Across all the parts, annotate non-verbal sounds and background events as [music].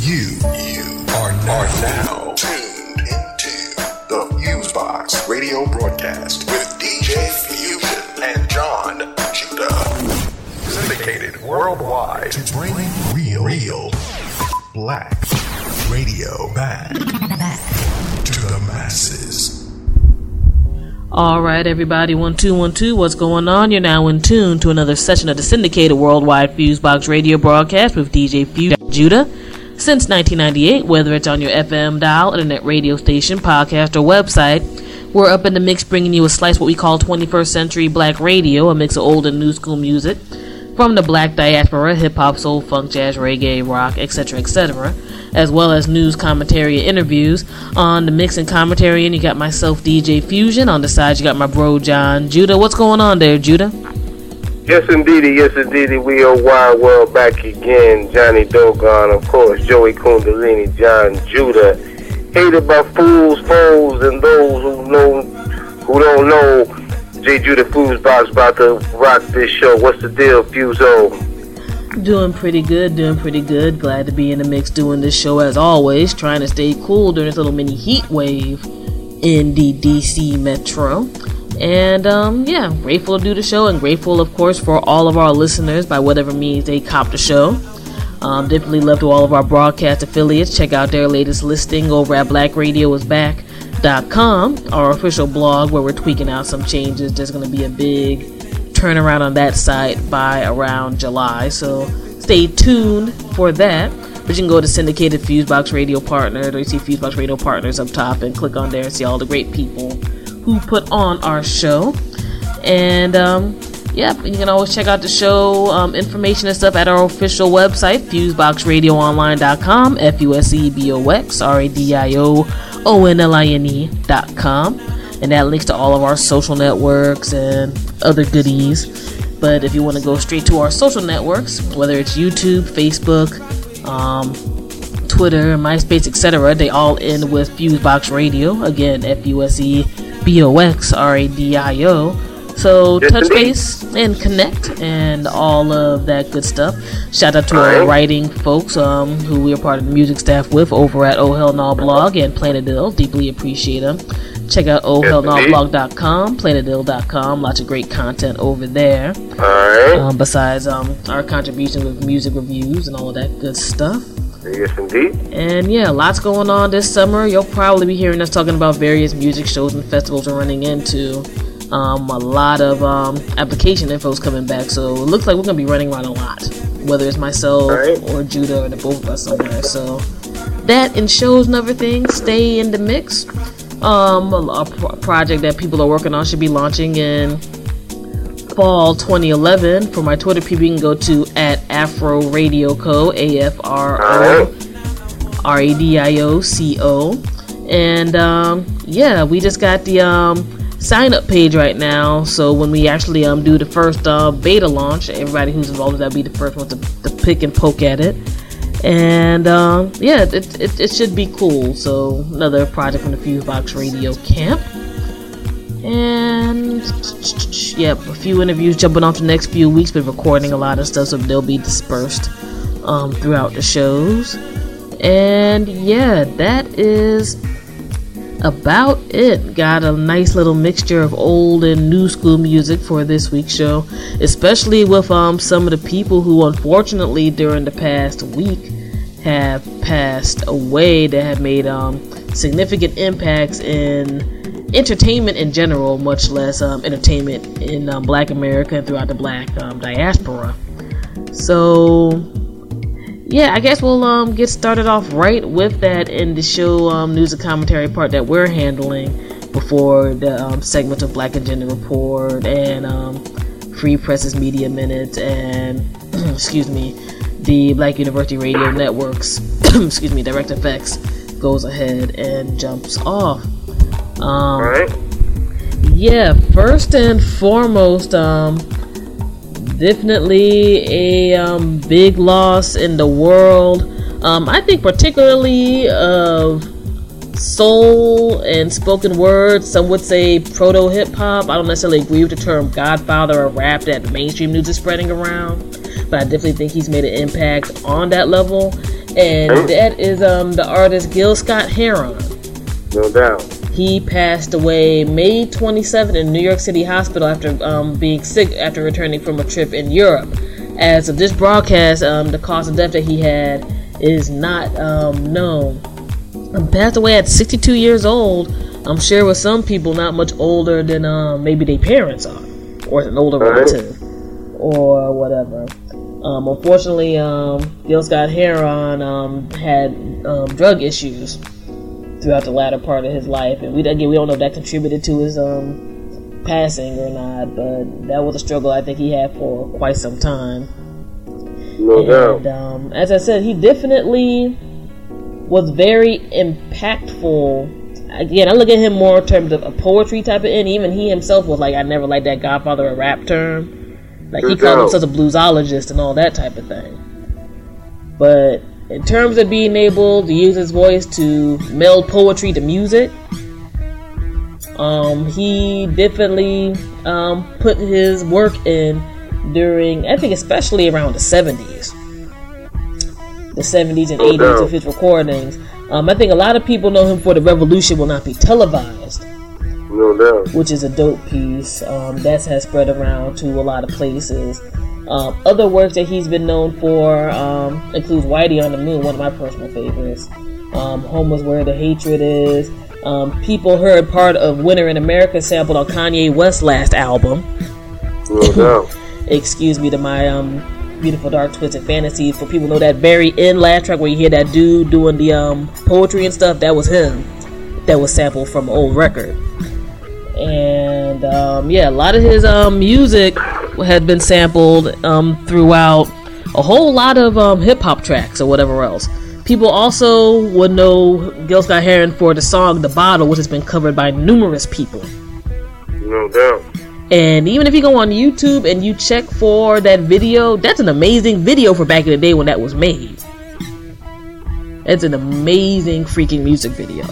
You, you are now, are now tuned into the Fusebox radio broadcast with DJ Fusion and John Judah. Syndicated worldwide to bring real, real black radio back to the masses. All right, everybody, one two one two. What's going on? You're now in tune to another session of the syndicated worldwide Fusebox radio broadcast with DJ Fuse Judah. Since 1998, whether it's on your FM dial, internet radio station, podcast, or website, we're up in the mix bringing you a slice what we call 21st century black radio, a mix of old and new school music from the black diaspora, hip hop, soul, funk, jazz, reggae, rock, etc., etc., as well as news, commentary, and interviews. On the mix and commentary, and you got myself, DJ Fusion. On the side, you got my bro, John Judah. What's going on there, Judah? Yes, indeedy, yes, indeedy. We are Wild World back again. Johnny Dogon, of course, Joey Kundalini, John Judah. Hated by fools, foes, and those who know, who don't know. J. Judah box about to rock this show. What's the deal, Fuso? Doing pretty good, doing pretty good. Glad to be in the mix doing this show as always. Trying to stay cool during this little mini heat wave in the DC Metro. And um, yeah, grateful to do the show and grateful, of course, for all of our listeners by whatever means they cop the show. Um, definitely love to all of our broadcast affiliates. Check out their latest listing over at blackradioisback.com, our official blog where we're tweaking out some changes. There's going to be a big turnaround on that site by around July, so stay tuned for that. But you can go to syndicated Fusebox Radio Partner, or you see Fusebox Radio Partners up top, and click on there and see all the great people who put on our show. And um, yeah, you can always check out the show um, information and stuff at our official website, FuseboxRadioOnline.com, F U S E B O X R A D I O O N L I N E.com. And that links to all of our social networks and other goodies. But if you want to go straight to our social networks, whether it's YouTube, Facebook, um, Twitter, MySpace, etc., they all end with Fusebox Radio. Again, F U S E B O X R A D I O. So Yes, touch indeed. base and connect and all of that good stuff. Shout out to All our right. writing folks um, who we are part of the music staff with over at Oh Hell Naw blog and Planet Ill. Deeply appreciate them. Check out ohhellnawblog.com, planetill.com. Lots of great content over there. Alright. Um, besides um, our contribution with music reviews and all of that good stuff. Yes, indeed. And yeah, lots going on this summer. You'll probably be hearing us talking about various music shows and festivals we're running into. Um, a lot of um, application info's coming back, so it looks like we're gonna be running around a lot, whether it's myself Right. or Judah or the both of us somewhere. So that and shows and other things stay in the mix. Um, a, a project that people are working on should be launching in fall 2011. For my Twitter people, you can go to at Afro Radio Co. A F R O R A D I O C O. And um, yeah, we just got the um, sign up page right now. So when we actually um, do the first uh, beta launch, everybody who's involved with that will be the first one to, to pick and poke at it. And um, yeah, it, it, it should be cool. So another project from the Fusebox Radio camp. And yep, a few interviews jumping off the next few weeks, but recording a lot of stuff, so they'll be dispersed um, throughout the shows. And yeah, that is about it. Got a nice little mixture of old and new school music for this week's show, especially with um, some of the people who, unfortunately, during the past week have passed away that have made um, significant impacts in entertainment in general, much less um, entertainment in um, Black America and throughout the Black um, diaspora. So yeah, I guess we'll um, get started off right with that in the show um, news and commentary part that we're handling before the segment of Black Agenda Report and Free Press's Media Minute and [clears throat] excuse me, the Black University Radio Network's [clears throat] excuse me, Direct Effects goes ahead and jumps off. Um, Alright. yeah, first and foremost, um, definitely a um, big loss in the world. Um, I think particularly of soul and spoken word. Some would say proto hip hop. I don't necessarily agree with the term Godfather of rap that mainstream news is spreading around, but I definitely think he's made an impact on that level. and that is um the artist Gil Scott Heron. No doubt. He passed away May 27th in New York City Hospital after um, being sick after returning from a trip in Europe. As of this broadcast, um, the cause of death that he had is not um, known. Um, passed away at 62 years old. I'm sure with some people not much older than um, maybe their parents are, or an older relative, or whatever. Um, unfortunately, um, Gil Scott Heron um, had um, drug issues throughout the latter part of his life, and we again we don't know if that contributed to his um, passing or not, but that was a struggle I think he had for quite some time. No And doubt. um, as I said, he definitely was very impactful. Again, I look at him more in terms of a poetry type of end. Even he himself was like, I never liked that Godfather of rap term. Like he No called himself a bluesologist and all that type of thing. But in terms of being able to use his voice to meld poetry to music, um, he definitely um, put his work in during, I think, especially around the 70s. The 70s and No 80s doubt. of his recordings. Um, I think a lot of people know him for The Revolution Will Not Be Televised, No doubt. which is a dope piece um, that has spread around to a lot of places. Um, other works that he's been known for um, includes Whitey on the Moon, one of my personal favorites. Um, Home is Where the Hatred Is. Um, people heard part of Winter in America sampled on Kanye West's last album. No. [laughs] Excuse me to my um, beautiful dark twisted fantasies. For people who know that very end last track where you hear that dude doing the um, poetry and stuff, that was him. That was sampled from an old record. And um, yeah, a lot of his um, music had been sampled um, throughout a whole lot of um, hip hop tracks or whatever else. People also would know Gil Scott Heron for the song "The Bottle," which has been covered by numerous people. No doubt. And even if you go on YouTube and you check for that video, that's an amazing video for back in the day when that was made. It's an amazing freaking music video.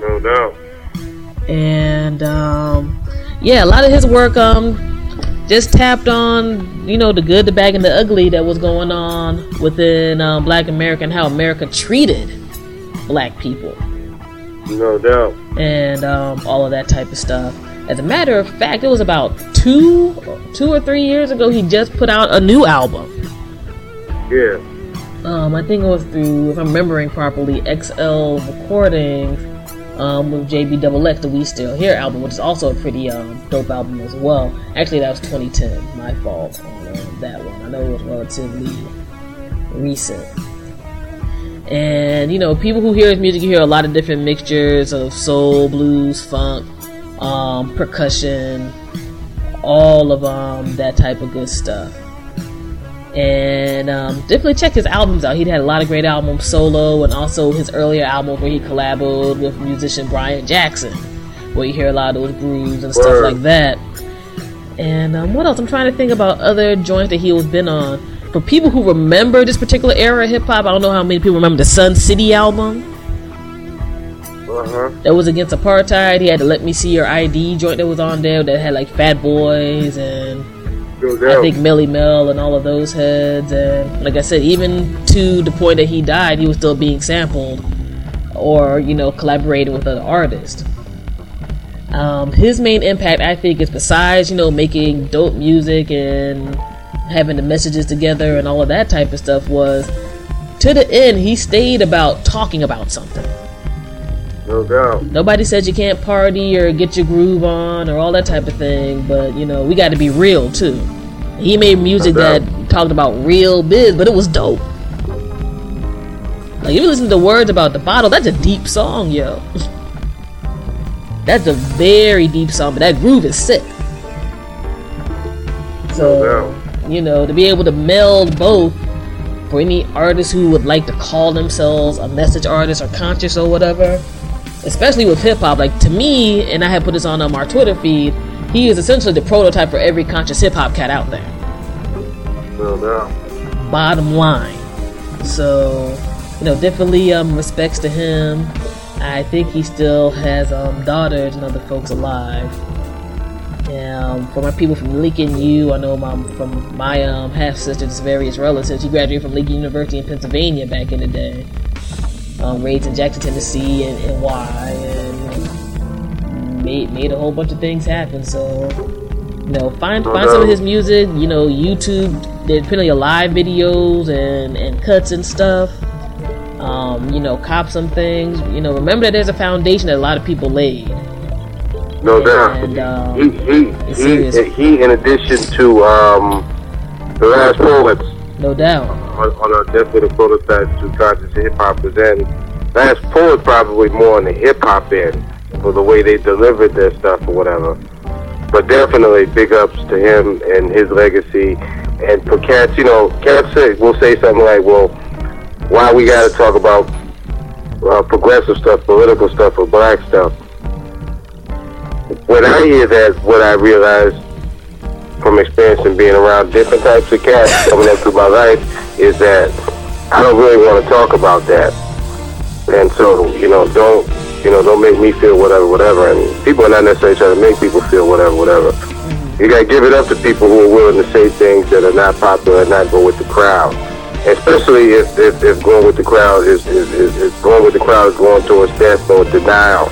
No doubt. And um, yeah, a lot of his work um just tapped on you know the good, the bad, and the ugly that was going on within um, Black America and how America treated Black people No doubt. and um, all of that type of stuff. As a matter of fact, it was about two, two or three years ago. He just put out a new album. Yeah. Um, I think it was through, if I'm remembering properly, XL Recordings um, with JB Double X, the We Still Here album, which is also a pretty um, dope album as well. Actually, that was 2010. My fault on uh, that one. I know it was relatively recent. And you know, people who hear his music, hear a lot of different mixtures of soul, blues, funk, um, percussion, all of um, that type of good stuff. And um, definitely check his albums out. He'd had a lot of great albums solo, and also his earlier albums where he collaborated with musician Brian Jackson, where you hear a lot of those grooves and stuff Word. like that. And um, what else? I'm trying to think about other joints that he was been on. For people who remember this particular era of hip hop, I don't know how many people remember the Sun City album Uh huh. that was against apartheid. He had to Let Me See Your ID joint that was on there that had like Fat Boys and I think Millie Mel and all of those heads. And like I said, even to the point that he died, he was still being sampled or, you know, collaborating with other artists. Um, his main impact, I think, is besides, you know, making dope music and having the messages together and all of that type of stuff, was to the end, he stayed about talking about something. No doubt. Nobody said you can't party or get your groove on or all that type of thing, but you know, we got to be real too. He made music No that talked about real biz, but it was dope. Like if you listen to the words about the bottle, that's a deep song, yo. That's a very deep song, but that groove is sick. So, you know, to be able to meld both for any artist who would like to call themselves a message artist or conscious or whatever, especially with hip hop, like to me, and I had put this on um, our Twitter feed, he is essentially the prototype for every conscious hip hop cat out there. No doubt. Bottom line. So, you know, definitely um, respects to him. I think he still has um, daughters and other folks alive. Um, for my people from Lincoln U, I know my from my um, half sister's various relatives. He graduated from Lincoln University in Pennsylvania back in the day. Um, raised in Jackson, Tennessee, and, and Y, and made made a whole bunch of things happen. So, you know, find find some of his music. You know, YouTube. There's plenty of live videos and and cuts and stuff. Um, you know, cop some things. You know, remember that there's a foundation that a lot of people laid. No doubt. And, um, he, he, he, he, in addition to um, the last poets No doubt. On, on a definitely the prototype to conscious hip hop is in. Last poet probably more on the hip hop end for the way they delivered their stuff or whatever. But definitely big ups to him and his legacy. And for cats, you know, cats will say something like, well, why we got to talk about uh, progressive stuff, political stuff, or black stuff. When I hear that, what I realize from experience and being around different types of cats coming up through my life is that I don't really want to talk about that. And so, you know, don't, you know, don't make me feel whatever, whatever. And people are not necessarily trying to make people feel whatever, whatever. You gotta give it up to people who are willing to say things that are not popular and not go with the crowd. Especially if, if, if going with the crowd is, is, is, is going with the crowd is going towards death or denial.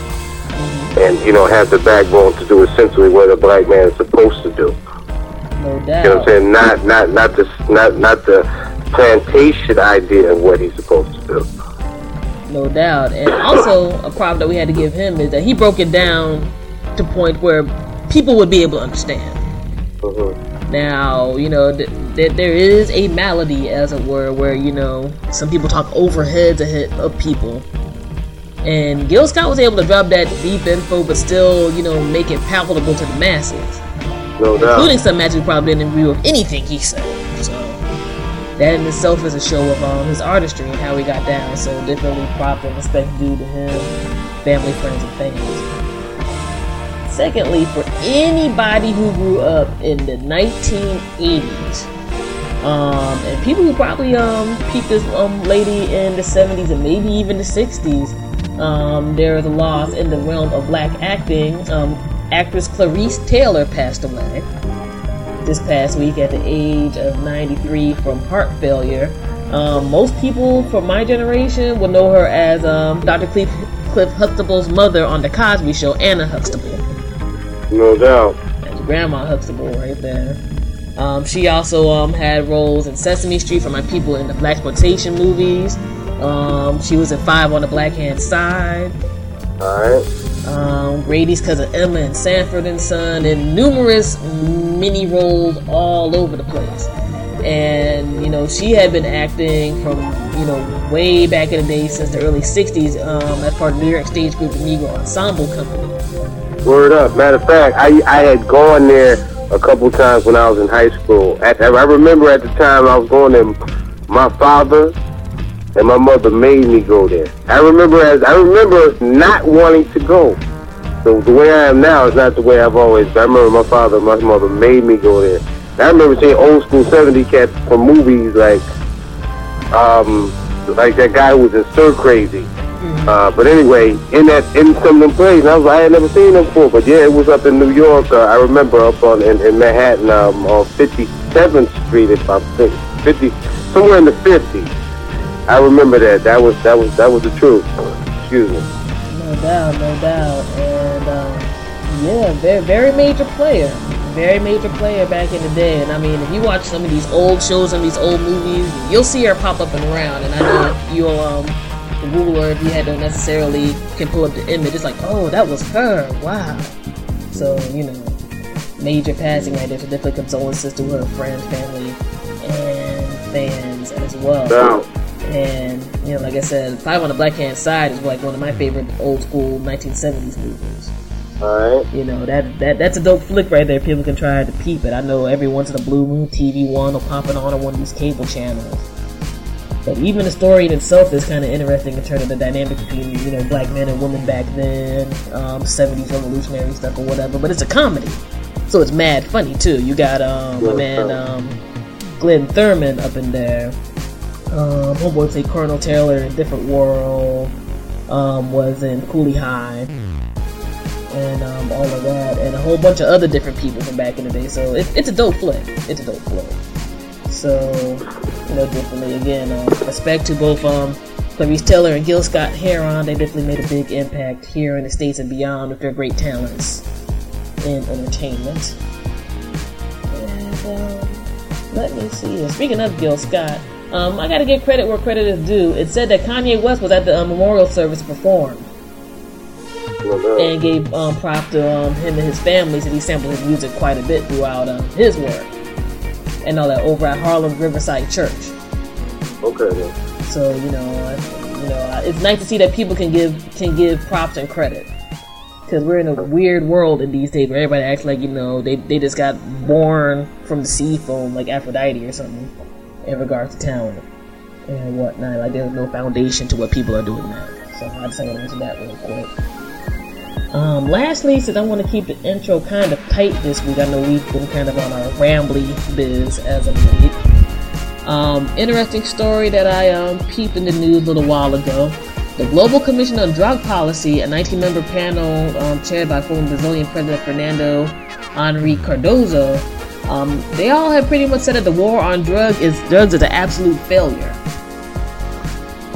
And, you know, have the backbone to do essentially what a black man is supposed to do. No You know what I'm saying? Not not not the not not the plantation idea of what he's supposed to do. No doubt. And also, a prop that we had to give him is that he broke it down to point where people would be able to understand. Mhm. Now, you know, th- th- there is a malady, as it were, where, you know, some people talk over heads ahead of people. And Gil Scott was able to drop that deep info, but still, you know, make it palatable to the masses. No Including some magic probably didn't agree with anything he said. So, that in itself is a show of um, his artistry and how he got down. So, definitely prop and respect due to him, family, friends, and fans. Secondly, for anybody who grew up in the 1980s, um, and people who probably um, peeped this um, lady in the 70s and maybe even the 60s, um, there is a loss in the realm of black acting. Um, actress Clarice Taylor passed away this past week at the age of 93 from heart failure. Um, most people from my generation will know her as um, Dr. Cliff, Cliff Huxtable's mother on The Cosby Show, Anna Huxtable. No doubt. That's Grandma Huxtable right there. Um, she also um, had roles in Sesame Street for my people in the Blaxploitation movies. Um, she was in Five on the Black Hand Side. All right. Um, Grady's cousin Emma and Sanford and Son, and numerous mini roles all over the place. And you know, she had been acting from you know way back in the day since the early '60s um, as part of New York Stage Group, the Negro Ensemble Company. Word up. Matter of fact, I I had gone there a couple times when I was in high school. At, I remember at the time I was going there, my father and my mother made me go there. I remember as I remember not wanting to go. So the way I am now is not the way I've always been. I remember my father and my mother made me go there. And I remember seeing old school 70 cats from movies like um like that guy who was in Stir Crazy. Uh, but anyway, in that in some of them plays, I was I had never seen them before. But yeah, it was up in New York. Uh, I remember up on in, in Manhattan um, on 57th Street, if I'm think 50 somewhere in the 50s. I remember that. That was that was that was the truth. Excuse me. No doubt, no doubt, and um, yeah, very very major player, very major player back in the day. And I mean, if you watch some of these old shows and these old movies, you'll see her pop up and around. And I know you'll um Google her if you had to necessarily can pull up the image. It's like, oh, that was her. Wow. So you know, major passing right there. So definitely condolences to her friends, family, and fans as well. Now, And you know, like I said, Five on the Black Hand Side is like one of my favorite old school 1970s movies. all right. You know that that that's a dope flick right there. People can try to peep it. I know every once in a blue moon, TV One will pop it on on one of these cable channels. But even the story in itself is kind of interesting in terms of the dynamic between you know black men and women back then, um, 70s revolutionary stuff or whatever. But it's a comedy, so it's mad funny too. You got um, my man um, Glynn Turman up in there. Um, homeboy played Colonel Taylor in Different World. Um, was in Cooley High. and um, all of that, and a whole bunch of other different people from back in the day. So it, it's a dope flick. It's a dope flick. So you know, definitely again, um, respect to both um, Clarice Taylor and Gil Scott Heron. They definitely made a big impact here in the states and beyond with their great talents in entertainment. And um, let me see. Speaking of Gil Scott. Um, I gotta give credit where credit is due. It said that Kanye West was at the uh, memorial service performed and gave um, prop to um, him and his family. Said he sampled his music quite a bit throughout um, his work and all that over at Harlem Riverside Church. Okay. Then. So you know, you know, it's nice to see that people can give can give props and credit because we're in a weird world in these days where everybody acts like you know they, they just got born from the sea foam like Aphrodite or something in regards to talent and whatnot. Like there's no foundation to what people are doing now. So I just want to mention that real quick. Um, lastly, since I want to keep the intro kind of tight this week, I know we've been kind of on our rambly biz as of late. Um, interesting story that I um, peeped in the news a little while ago. The Global Commission on Drug Policy, a 19-member panel um, chaired by former Brazilian President Fernando Henrique Cardoso, um, they all have pretty much said that the war on drug is drugs is an absolute failure,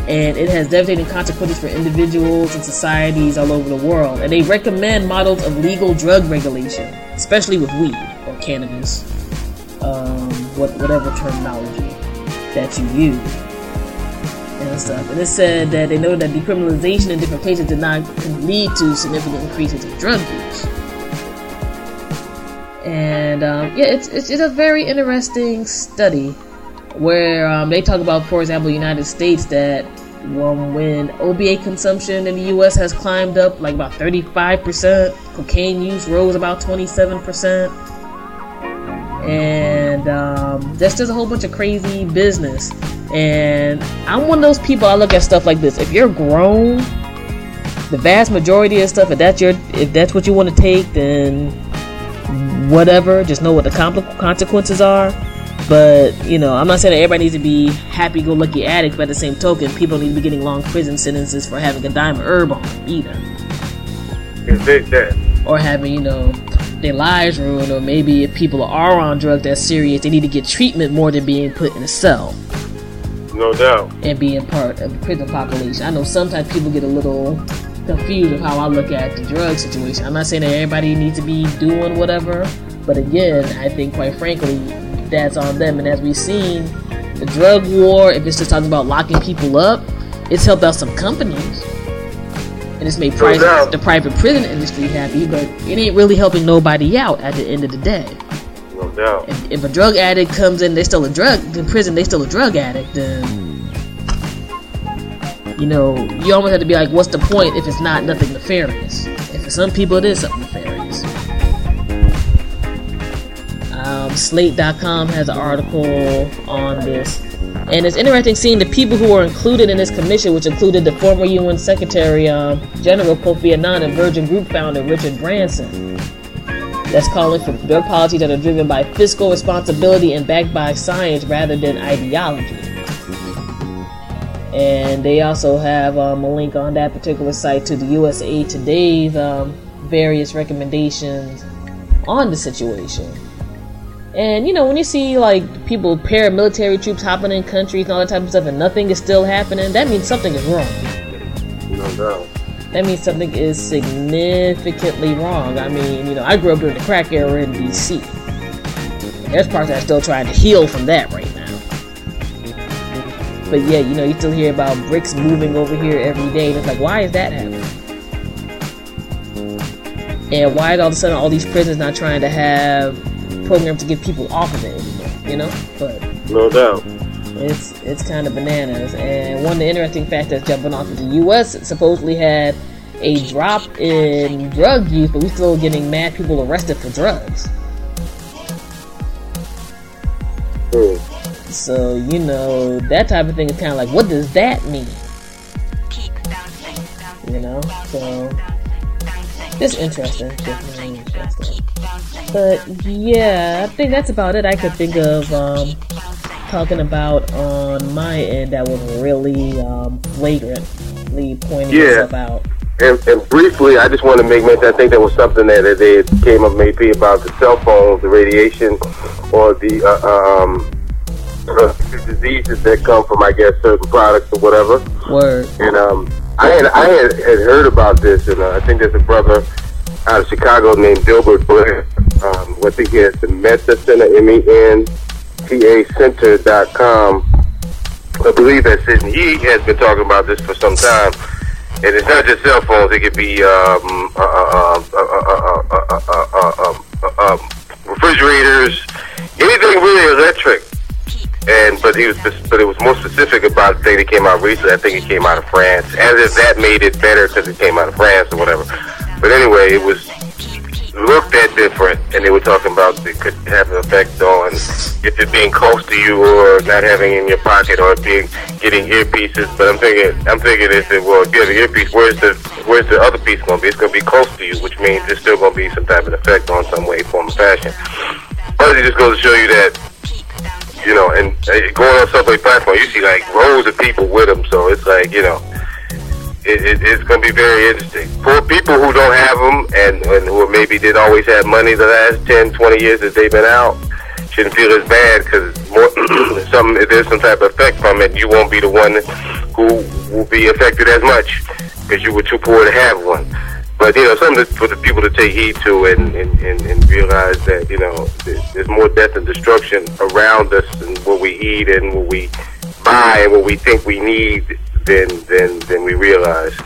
and it has devastating consequences for individuals and societies all over the world. And they recommend models of legal drug regulation, especially with weed or cannabis, um, what, whatever terminology that you use and stuff. And it said that they know that decriminalization in different places did not lead to significant increases in drug use. And um, yeah, it's, it's, a very interesting study where um, they talk about, for example, United States that um, when opiate consumption in the U.S. has climbed up like about 35%, cocaine use rose about 27%, and um, there's just a whole bunch of crazy business. And I'm one of those people. I look at stuff like this. If you're grown, the vast majority of stuff, if that's your, if that's what you want to take, then whatever. Just know what the consequences are. But you know, I'm not saying that everybody needs to be happy-go-lucky addicts. But at the same token, people need to be getting long prison sentences for having a dime of herb on them either. Big that. Or having, you know, their lives ruined, or maybe if people are on drugs that's serious, they need to get treatment more than being put in a cell. No doubt. And being part of the prison population. I know sometimes people get a little confused with how I look at the drug situation. I'm not saying that everybody needs to be doing whatever, but again, I think quite frankly, that's on them. And as we've seen, the drug war, if it's just talking about locking people up, it's helped out some companies. And it's made price, doubt. the private prison industry happy, but it ain't really helping nobody out at the end of the day. No doubt. If, if a drug addict comes in, they still a drug in prison, they still a drug addict. Then hmm. You know, you almost have to be like, what's the point if it's not nothing nefarious? And for some people, it is something nefarious. Um, Slate.com has an article on this. And it's interesting seeing the people who were included in this commission, which included the former UN Secretary um, General Kofi Annan and Virgin Group founder Richard Branson. That's calling for drug policies that are driven by fiscal responsibility and backed by science rather than ideology. And they also have um, a link on that particular site to the USA Today's um, various recommendations on the situation. And you know, when you see like people, paramilitary troops hopping in countries and all that type of stuff, and nothing is still happening, that means something is wrong. No doubt. That means something is significantly wrong. I mean, you know, I grew up during the crack era in DC. There's parts that are still trying to heal from that right now. But yeah, you know, you still hear about bricks moving over here every day, and it's like, why is that happening? And why is all of a sudden all these prisons not trying to have programs to get people off of it anymore? You know, but No doubt. it's it's kind of bananas. And one of the interesting facts that's jumping off is the U.S. supposedly had a drop in drug use, but we're still getting mad people arrested for drugs. So you know that type of thing is kind of like, what does that mean? You know, so it's interesting, definitely interesting. But yeah, I think that's about it. I could think of um, talking about on my end that was really um, flagrantly pointing Yeah. itself out. and, and, briefly, I just want to make mention. I think there was something that they came up maybe about the cell phones, the radiation, or the uh, um, uh, diseases that come from, I guess, certain products or whatever. Word. And um, I had I had, had heard about this, and uh, I think there's a brother out of Chicago named Delbert Blair. Um, what think he has the Menta Center, M-E-N-T-A com. I believe that's it. He has been talking about this for some time. And it's not just cell phones. It could be refrigerators, anything really electric. And but he was but it was more specific about the thing that came out recently. I think it came out of France, as if that made it better because it came out of France or whatever. But anyway, it was looked at different, and they were talking about it could have an effect on if it being close to you or not having in your pocket or being getting earpieces. But I'm thinking, I'm thinking is that well, if you have an earpiece, where's the where's the other piece going to be? It's going to be close to you, which means there's still going to be some type of effect on some way, form, or fashion. But it just goes to show you that. You know, and going on subway platform, you see like rows of people with them, so it's like you know, it, it, it's going to be very interesting. For people who don't have them and, and who maybe did always have money the last 10, 20 years that they've been out, shouldn't feel as bad because [clears throat] some if there's some type of effect from it, you won't be the one who will be affected as much because you were too poor to have one. But you know, something for the people to take heed to and, and, and, and realize that you know there's more death and destruction around us and what we eat and what we buy and what we think we need than than than we realize.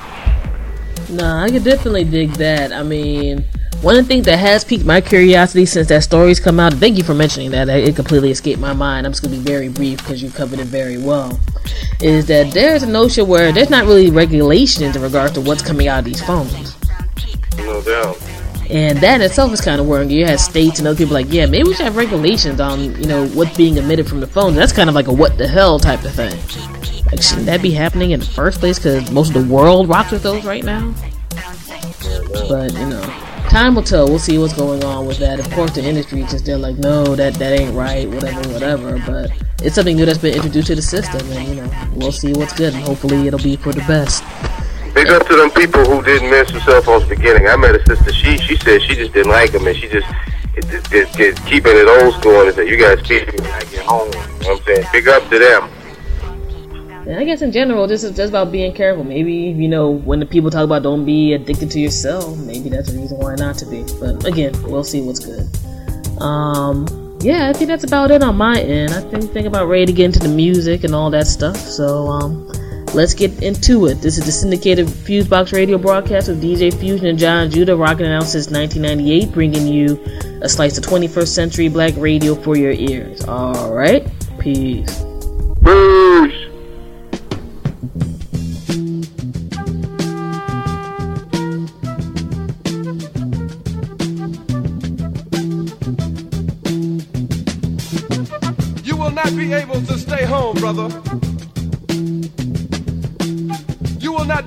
Nah, I could definitely dig that. I mean, one of the things that has piqued my curiosity since that story's come out, thank you for mentioning that, it completely escaped my mind. I'm just going to be very brief because you covered it very well. Is that there's a notion where there's not really regulations in regards to what's coming out of these phones. No doubt. And that itself is kind of worrying. You have states and other people like, yeah, maybe we should have regulations on, you know, what's being emitted from the phones. That's kind of like a what the hell type of thing. Like, shouldn't that be happening in the first place? Because most of the world rocks with those right now. But you know, time will tell. We'll see what's going on with that. Of course, the industry just they're like, no, that that ain't right, whatever, whatever. But it's something new that's been introduced to the system, and you know, we'll see what's good, and hopefully it'll be for the best. Big up to them people who didn't miss the cell phones beginning. I met a sister. She she said she just didn't like them, and she just it, it, it, keeping it old school and said, "You guys keep speak when I get home." You know what I'm saying? Big up to them. And I guess in general, this is just about being careful. Maybe, you know, when the people talk about don't be addicted to yourself, maybe that's a reason why not to be. But again, we'll see what's good. Um, yeah, I think that's about it on my end. I think, think about ready to get into the music and all that stuff. So, um, let's get into it. This is the syndicated Fusebox radio broadcast with DJ Fusion and John Judah, rocking it out since 1998, bringing you a slice of 21st century black radio for your ears. All right, peace. Peace.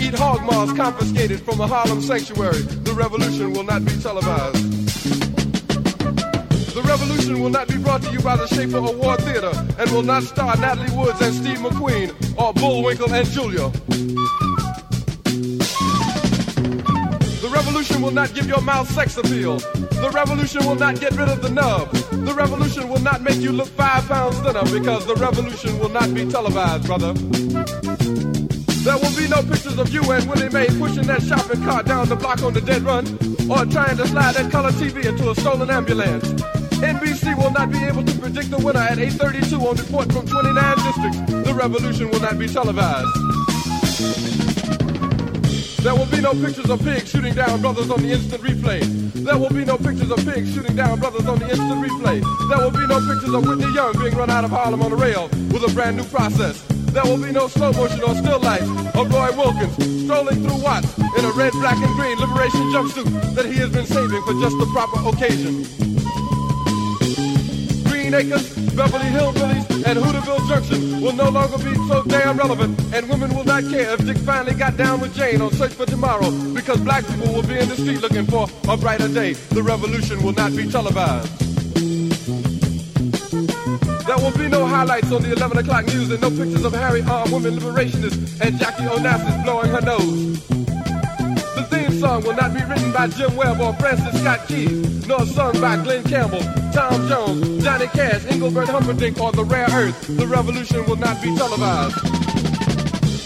eat hog maws confiscated from a Harlem sanctuary. The revolution will not be televised. The revolution will not be brought to you by the Schaefer Award Theater and will not star Natalie Woods and Steve McQueen or Bullwinkle and Julia. The revolution will not give your mouth sex appeal. The revolution will not get rid of the nub. The revolution will not make you look five pounds thinner because the revolution will not be televised, brother. There will be no pictures of you and Willie Mae pushing that shopping cart down the block on the dead run or trying to slide that color TV into a stolen ambulance. NBC will not be able to predict the winner at 8.32 on report from 29 districts. The revolution will not be televised. There will be no pictures of pigs shooting down brothers on the instant replay. There will be no pictures of pigs shooting down brothers on the instant replay. There will be no pictures of Whitney Young being run out of Harlem on a rail with a brand new process. There will be no slow motion or still life of Roy Wilkins strolling through Watts in a red, black, and green liberation jumpsuit that he has been saving for just the proper occasion. Green Acres, Beverly Hillbillies, and Hooterville Junction will no longer be so damn relevant, and women will not care if Dick finally got down with Jane on Search for Tomorrow, because black people will be in the street looking for a brighter day. The revolution will not be televised. There will be no highlights on the 11 o'clock news and no pictures of hairy armed women liberationists and Jackie Onassis blowing her nose. The theme song will not be written by Jim Webb or Francis Scott Keys, nor sung by Glen Campbell, Tom Jones, Johnny Cash, Engelbert Humperdinck, or The Rare Earth. The revolution will not be televised.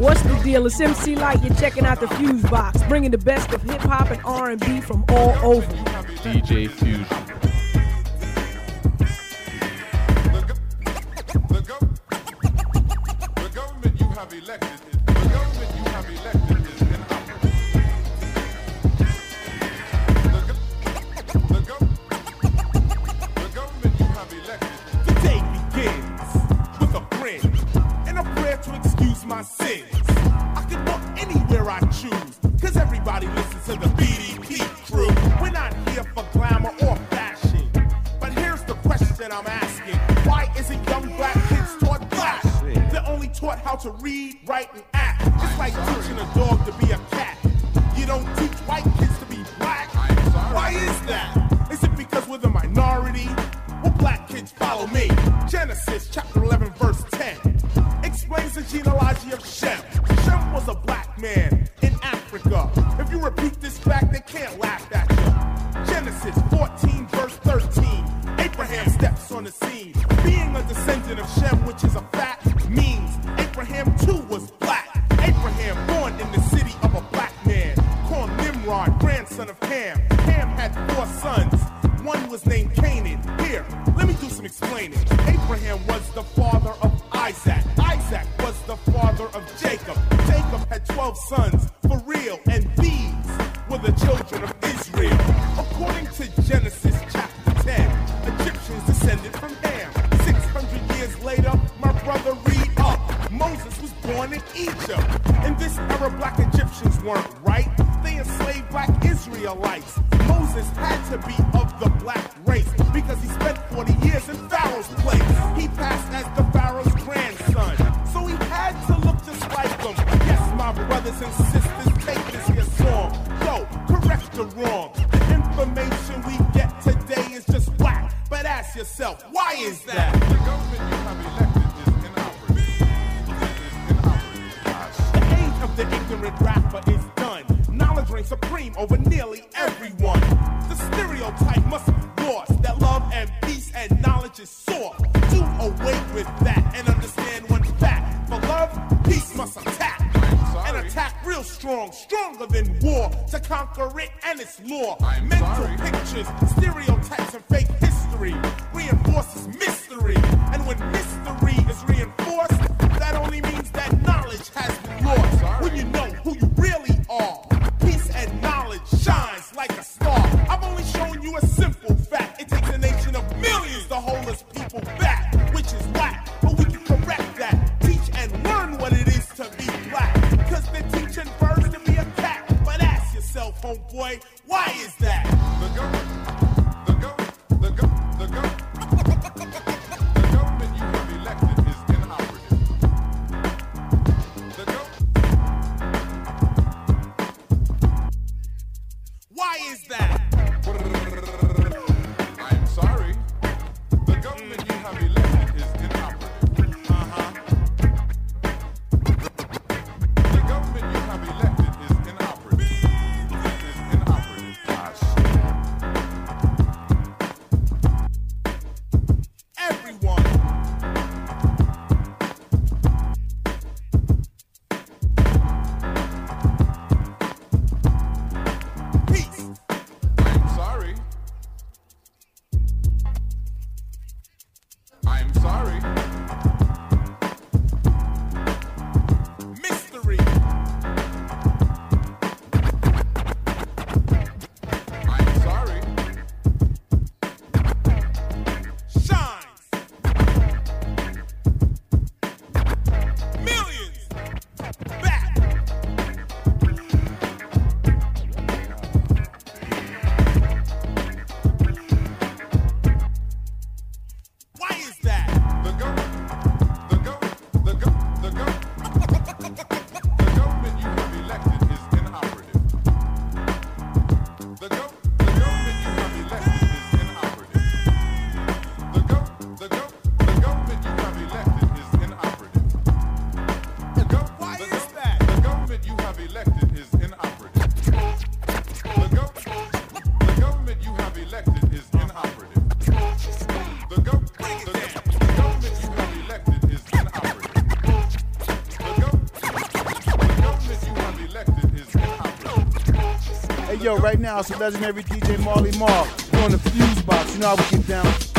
What's the deal? It's MC Lyte. You're checking out the Fuse Box, bringing the best of hip hop and R&B from all over. DJ Fusion. Ask yourself, why is that? The government you have elected is inoperable. The age of the ignorant rapper is done. Knowledge reigns supreme over nearly everyone. The stereotype must be lost that love and peace and knowledge is soar. Do away with that and understand strong, stronger than war to conquer it and its law. Mental sorry. pictures, stereotypes, and fake history reinforces mystery. And when mystery is reinforced, that only means that knowledge has been lost. When you know right now it's the legendary DJ Marley Marl. We're on the fuse box, you know how we get down.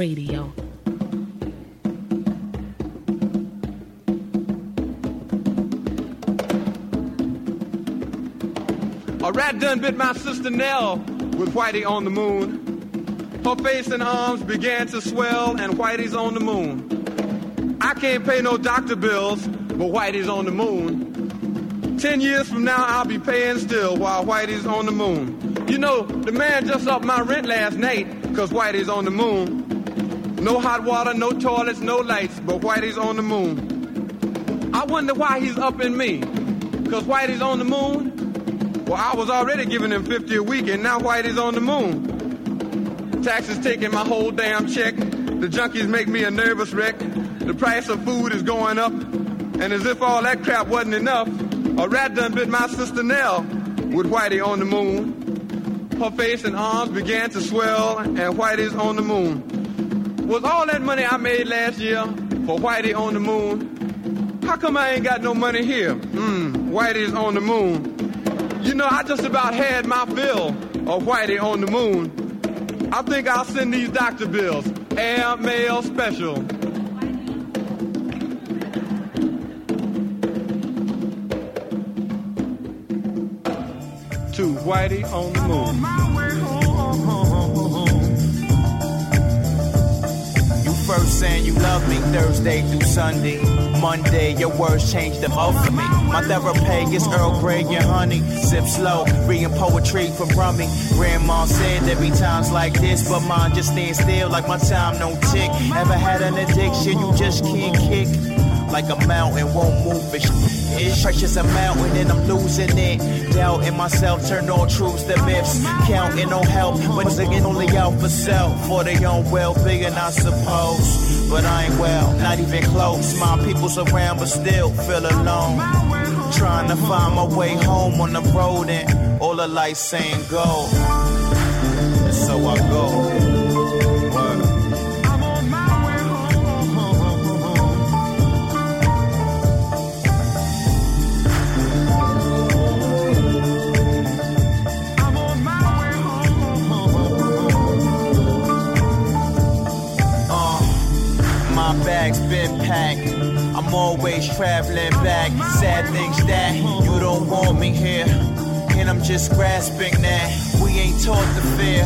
Radio. A rat done bit my sister Nell with Whitey on the moon. Her face and arms began to swell, and Whitey's on the moon. I can't pay no doctor bills, but Whitey's on the moon. Ten years from now, I'll be paying still while Whitey's on the moon. You know, the man just upped my rent last night, cause Whitey's on the moon. No hot water, no toilets, no lights, but Whitey's on the moon. I wonder why he's up in me. Cause Whitey's on the moon. Well, I was already giving him 50 a week and now Whitey's on the moon. Taxes taking my whole damn check. The junkies make me a nervous wreck. The price of food is going up. And as if all that crap wasn't enough, a rat done bit my sister Nell with Whitey on the moon. Her face and arms began to swell and Whitey's on the moon. Was all that money I made last year for Whitey on the moon? How come I ain't got no money here? Mmm, Whitey's on the moon. You know, I just about had my fill of Whitey on the moon. I think I'll send these doctor bills, air, mail, special. to Whitey on the Moon. First saying you love me Thursday through Sunday. Monday, your words change the most for me. My therapy is Earl Grey and honey. Sip slow, reading poetry from Rumi. Grandma said there be times like this, but mine just stand still like my time no tick. Ever had an addiction you just can't kick? Like a mountain won't move it. It's precious a mountain and I'm losing it. Doubt in myself, turn all truths to myths. Counting on help it's again only out for self. For their own well-being, I suppose. But I ain't well, not even close. My people's around, but still feel alone. Trying to find my way home on the road, and all the lights saying go. And so I go. Packed. I'm always traveling back. Sad things that you don't want me here. And I'm just grasping that we ain't taught the fear.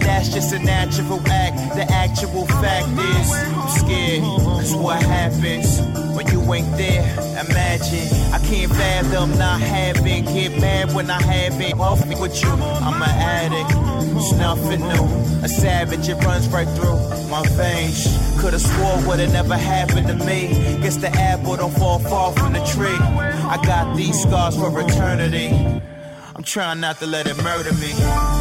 That's just a natural act. The actual fact is, I'm scared. Cause what happens when you ain't there? Imagine, I can't fathom not having. Get mad when I have it. Off me with you, I'm an addict. It's nothing new. A savage, it runs right through my veins. Could've swore would've never happened to me. Guess the apple don't fall far from the tree. I got these scars for eternity. I'm trying not to let it murder me.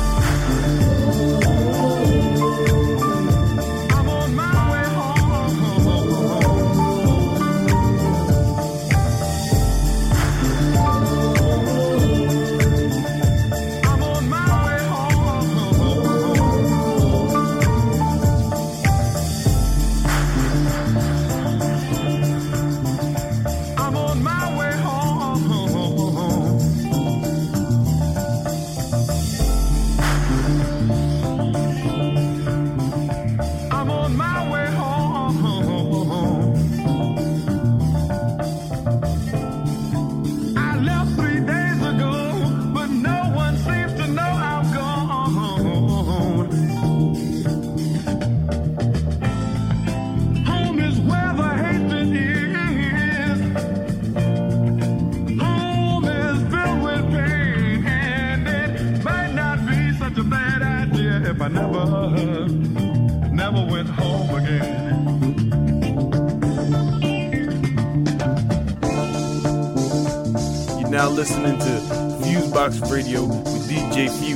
Radio with DJ Fusion.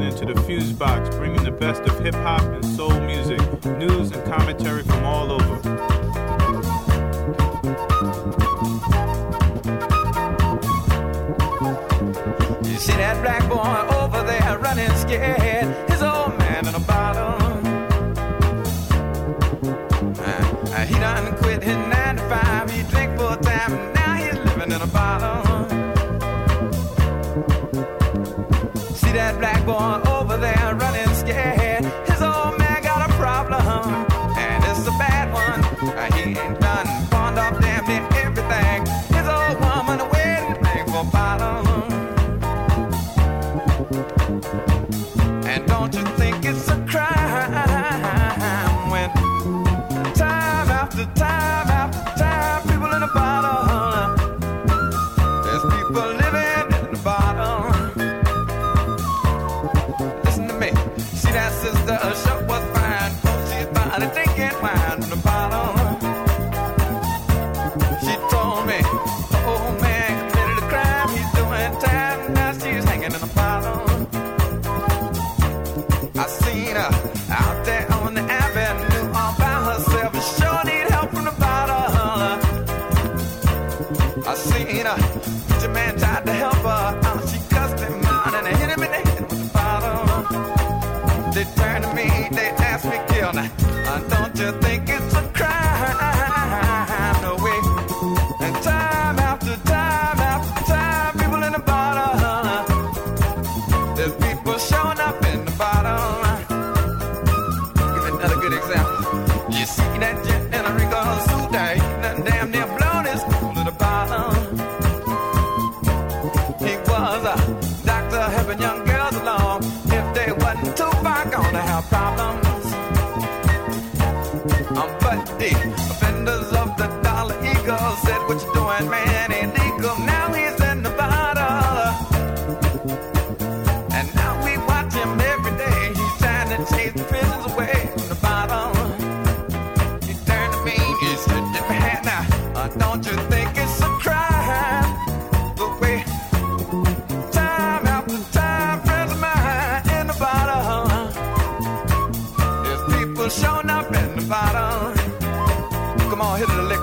Listening to the Fuse Box,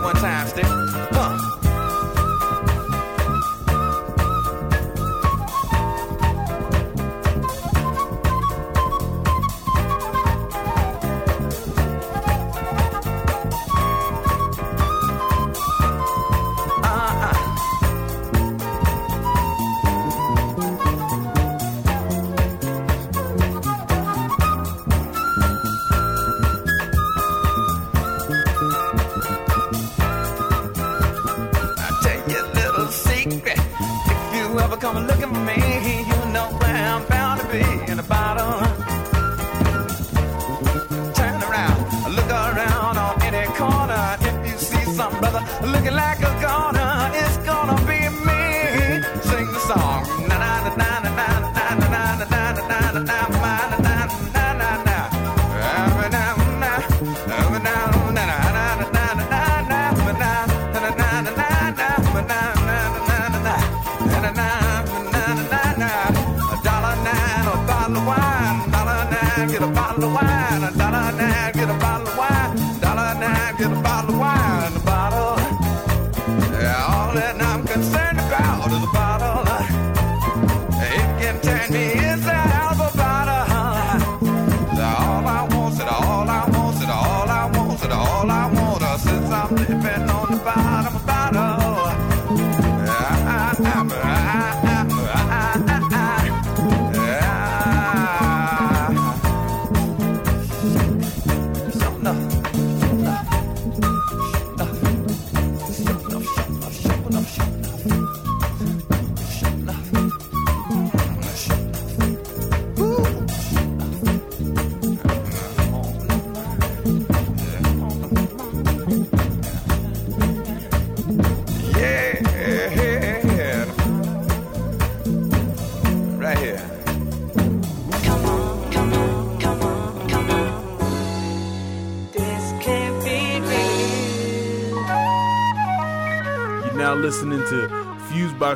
one time, stick.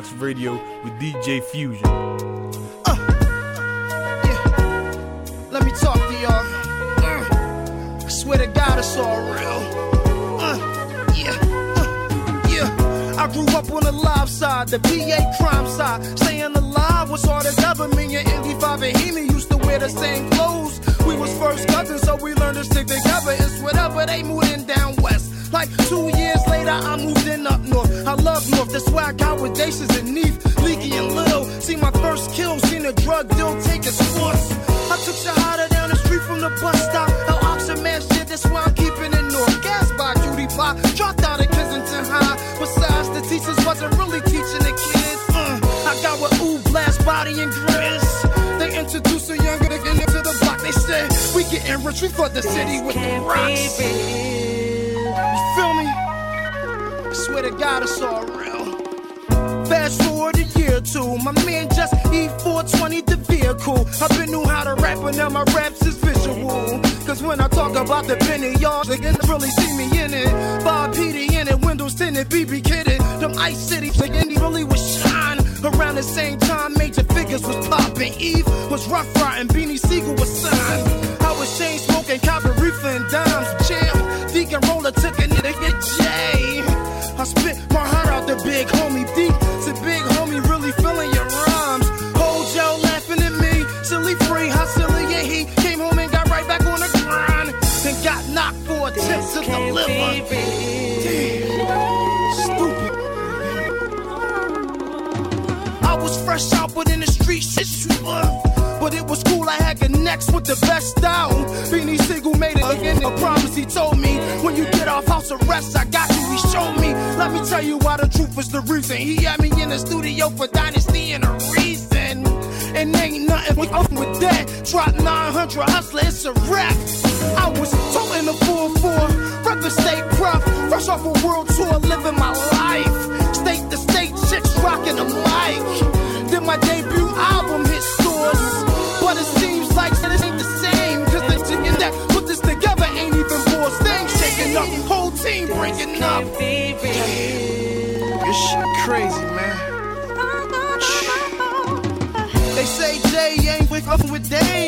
Radio with DJ Fusion. Let me talk to y'all. Uh, I swear to God, it's all real. Uh, yeah, uh, yeah. I grew up on the live side, the PA I love north, that's why I got with Daces and Neef, Leaky and little. See my first kill, seen a drug deal take a sports. I took Shahada down the street from the bus stop. El Oxford man shit, that's why I'm keeping it north. Gas by cutie pie, dropped out of Kensington High. Besides, the teachers wasn't really teaching the kids. Uh, I got with ooh, blast, body, and grizz. They introduced a younger nigga into the block. They said, we getting rich, we flood the city with the rocks. You feel me? I swear to God, it's all E420 the vehicle. I've been knew how to rap, but now my raps is visual. Cause when I talk about the penny they can really see me in it. Bob PD in it, windows tinted, BB kitted. Them ice cities, they ain't really was shine. Around the same time, major figures was popping. Eve was rough riding, Beanie Sigel was signed. I was chain smoking, copping reefer and dimes. Champ, Deacon Roller took a nigga get J. I spit my heart out the big homie tell you why the truth is the reason. He had me in the studio for Dynasty and a reason. And ain't nothing with, up with that. Drop 900 hustler, it's a rap. I was toting the 4-4, rep the State Prop. Fresh off a world tour, living my life. State to state, chicks rocking the mic. Then my debut album hit stores. But it seems like it ain't the same. Cause the chicken that put this together ain't even forced. Things shaking up, breaking up. This shit crazy, man. They say Jay ain't with up with Damon.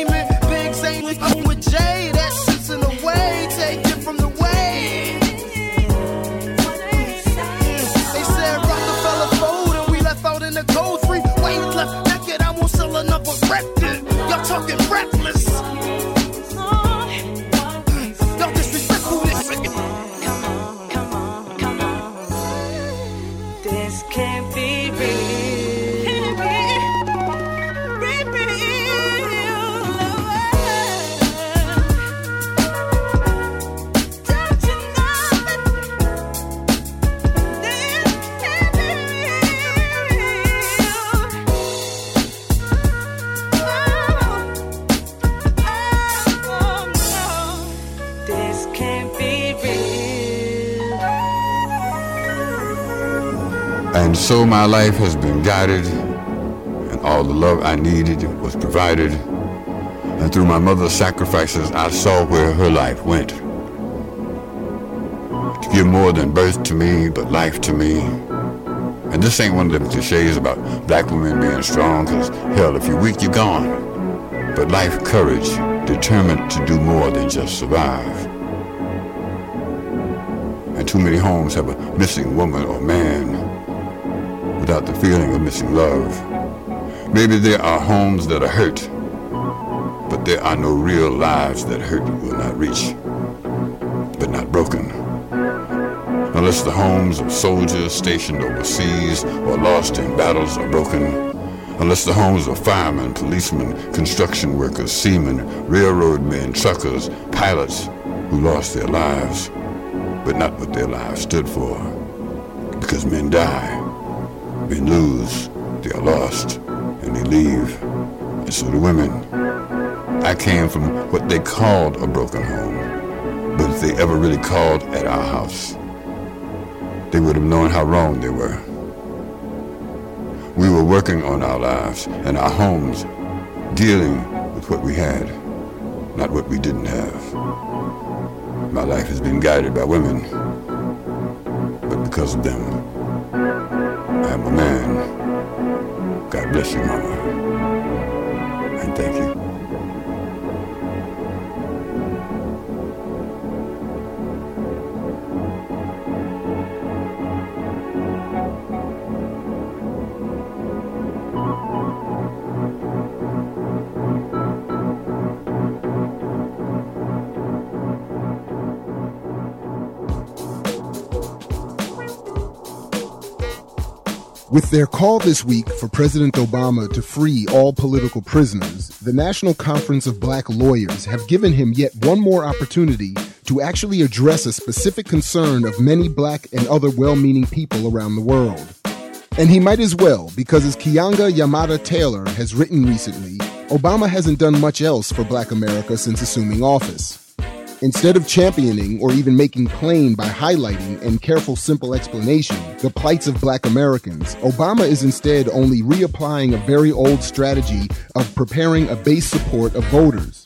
So my life has been guided, and all the love I needed was provided. And through my mother's sacrifices, I saw where her life went. To give more than birth to me, but life to me. And this ain't one of them cliches about black women being strong, because hell, if you're weak, you're gone. But life courage, determined to do more than just survive. And too many homes have a missing woman or man without the feeling of missing love. Maybe there are homes that are hurt, but there are no real lives that hurt will not reach, but not broken. Unless the homes of soldiers stationed overseas or lost in battles are broken. Unless the homes of firemen, policemen, construction workers, seamen, railroad men, truckers, pilots who lost their lives, but not what their lives stood for. Because men die, men lose, they are lost, and they leave. And so do women. I came from what they called a broken home, but if they ever really called at our house, they would have known how wrong they were. We were working on our lives and our homes, dealing with what we had, not what we didn't have. My life has been guided by women, but because of them. Am a man. God bless you, Mama. And thank you. With their call this week for President Obama to free all political prisoners, the National Conference of Black Lawyers have given him yet one more opportunity to actually address a specific concern of many black and other well meaning people around the world. And he might as well, because as Keeanga-Yamahtta Taylor has written recently, Obama hasn't done much else for black America since assuming office. Instead of championing or even making plain by highlighting and careful simple explanation the plights of black Americans, Obama is instead only reapplying a very old strategy of preparing a base support of voters.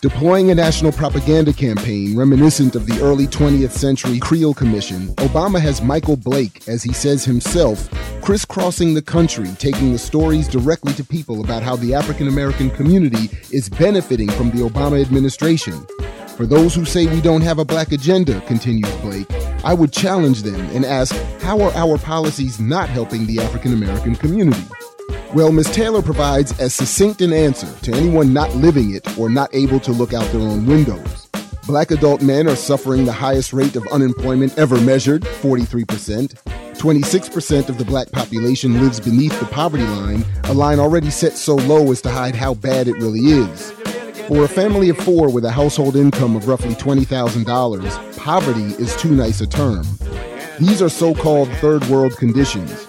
Deploying a national propaganda campaign reminiscent of the early 20th century Creel Commission, Obama has Michael Blake, as he says himself, crisscrossing the country, taking the stories directly to people about how the African American community is benefiting from the Obama administration. For those who say we don't have a black agenda, continues Blake, I would challenge them and ask, how are our policies not helping the African American community? Well, Ms. Taylor provides as succinct an answer to anyone not living it or not able to look out their own windows. Black adult men are suffering the highest rate of unemployment ever measured, 43%. 26% of the black population lives beneath the poverty line, a line already set so low as to hide how bad it really is. For a family of four with a household income of roughly $20,000, poverty is too nice a term. These are so called third world conditions.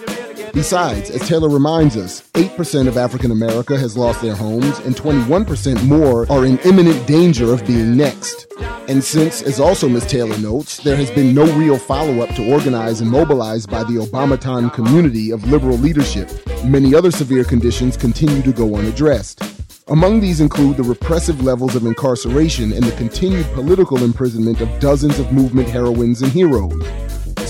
Besides, as Taylor reminds us, 8% of African America has lost their homes, and 21% more are in imminent danger of being next. And since, as also Ms. Taylor notes, there has been no real follow up to organize and mobilize by the Obamaton community of liberal leadership, many other severe conditions continue to go unaddressed. Among these include the repressive levels of incarceration and the continued political imprisonment of dozens of movement heroines and heroes.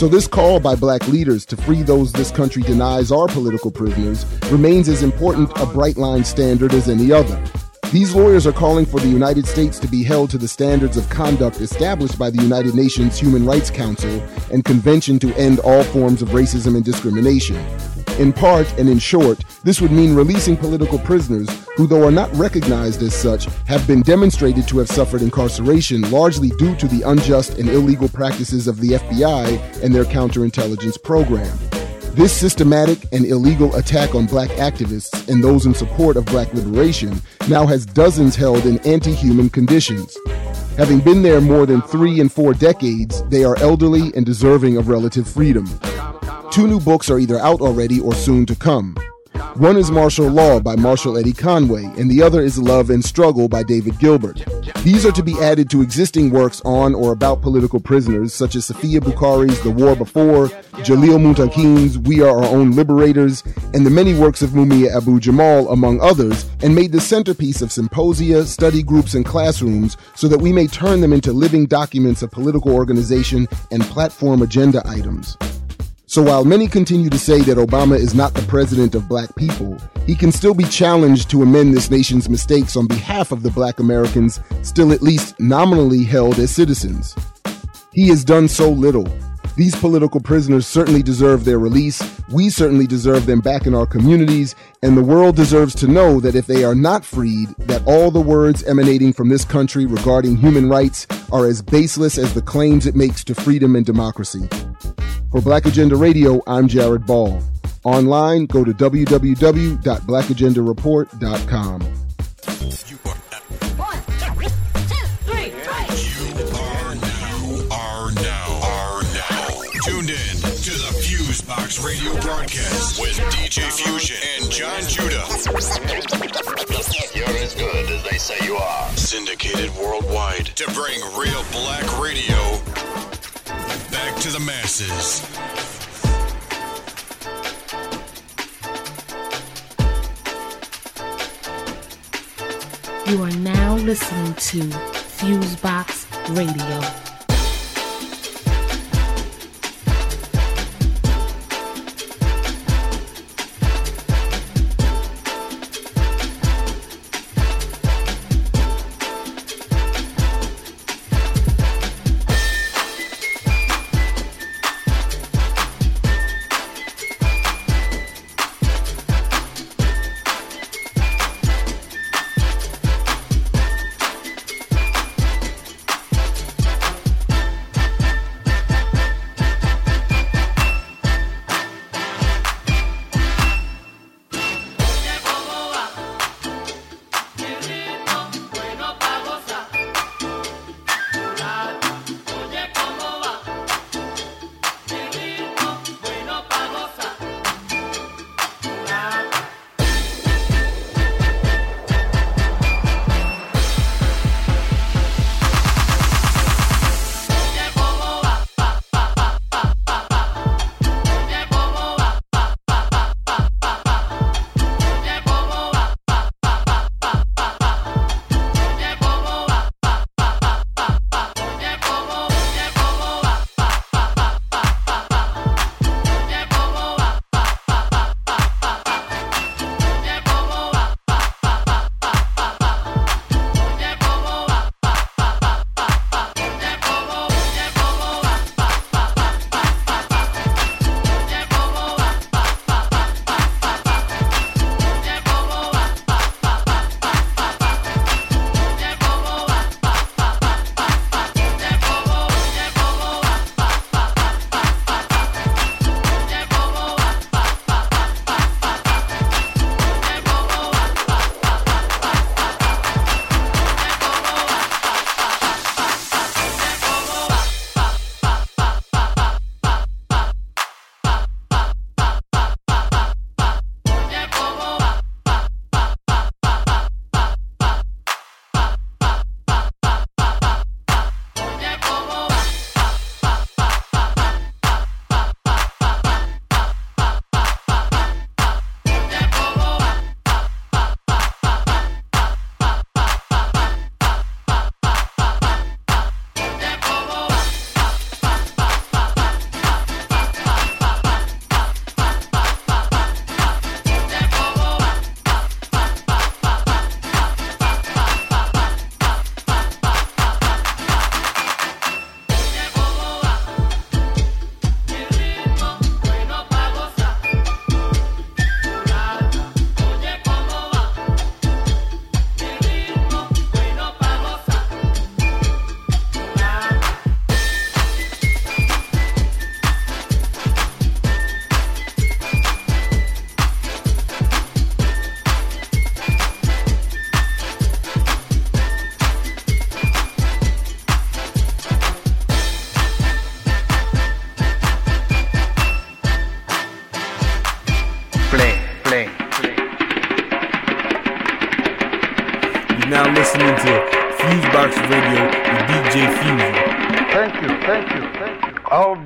So, this call by black leaders to free those this country denies are political prisoners remains as important a bright line standard as any other. These lawyers are calling for the United States to be held to the standards of conduct established by the United Nations Human Rights Council and Convention to End All Forms of Racism and Discrimination. In part and in short, this would mean releasing political prisoners who, though are not recognized as such, have been demonstrated to have suffered incarceration largely due to the unjust and illegal practices of the FBI and their counterintelligence program. This systematic and illegal attack on black activists and those in support of black liberation now has dozens held in anti human conditions. Having been there more than three and four decades, they are elderly and deserving of relative freedom. Two new books are either out already or soon to come. One is Martial Law by Marshall Eddie Conway, and the other is Love and Struggle by David Gilbert. These are to be added to existing works on or about political prisoners, such as Safiya Bukhari's The War Before, Jalil Muntakim's We Are Our Own Liberators, and the many works of Mumia Abu Jamal, among others, and made the centerpiece of symposia, study groups, and classrooms so that we may turn them into living documents of political organization and platform agenda items. So while many continue to say that Obama is not the president of black people, he can still be challenged to amend this nation's mistakes on behalf of the black Americans still at least nominally held as citizens. He has done so little. These political prisoners certainly deserve their release. We certainly deserve them back in our communities. And the world deserves to know that if they are not freed, that all the words emanating from this country regarding human rights are as baseless as the claims it makes to freedom and democracy. For Black Agenda Radio, I'm Jared Ball. Online, go to www.blackagendareport.com. Are now, are now tuned in to the Fusebox radio broadcast with DJ Fusion and John Judah. You're as good as they say you are. Syndicated worldwide to bring real black radio back to the masses. You are now listening to Fusebox Radio.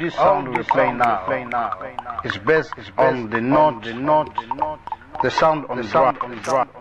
This sound oh, we play now, is based on the note, the note, the sound on the drum, on the drum. Drum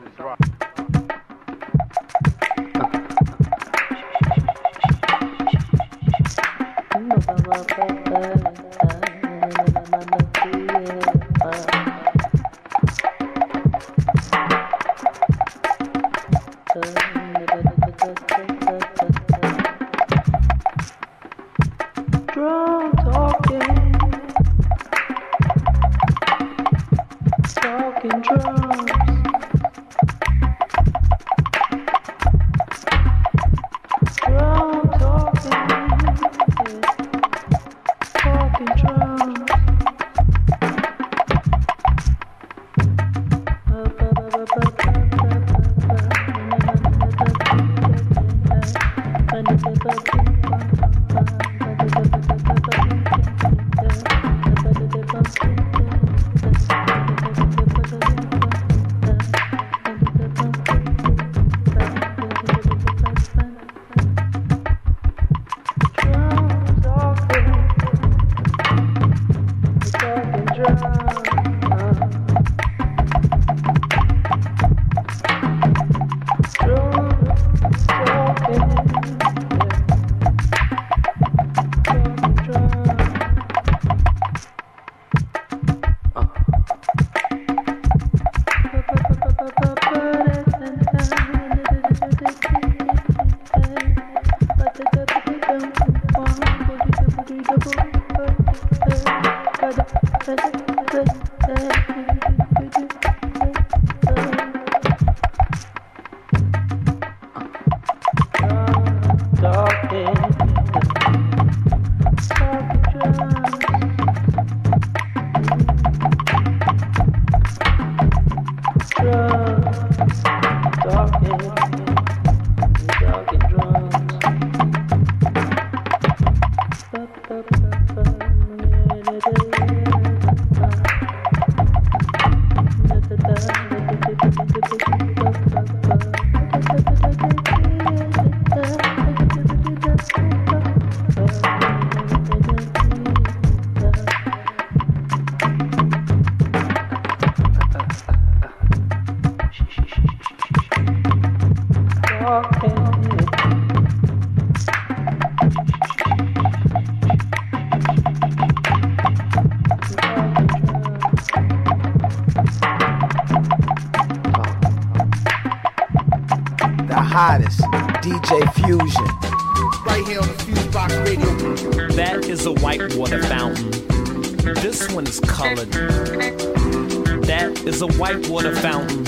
colored. That is a whitewater fountain.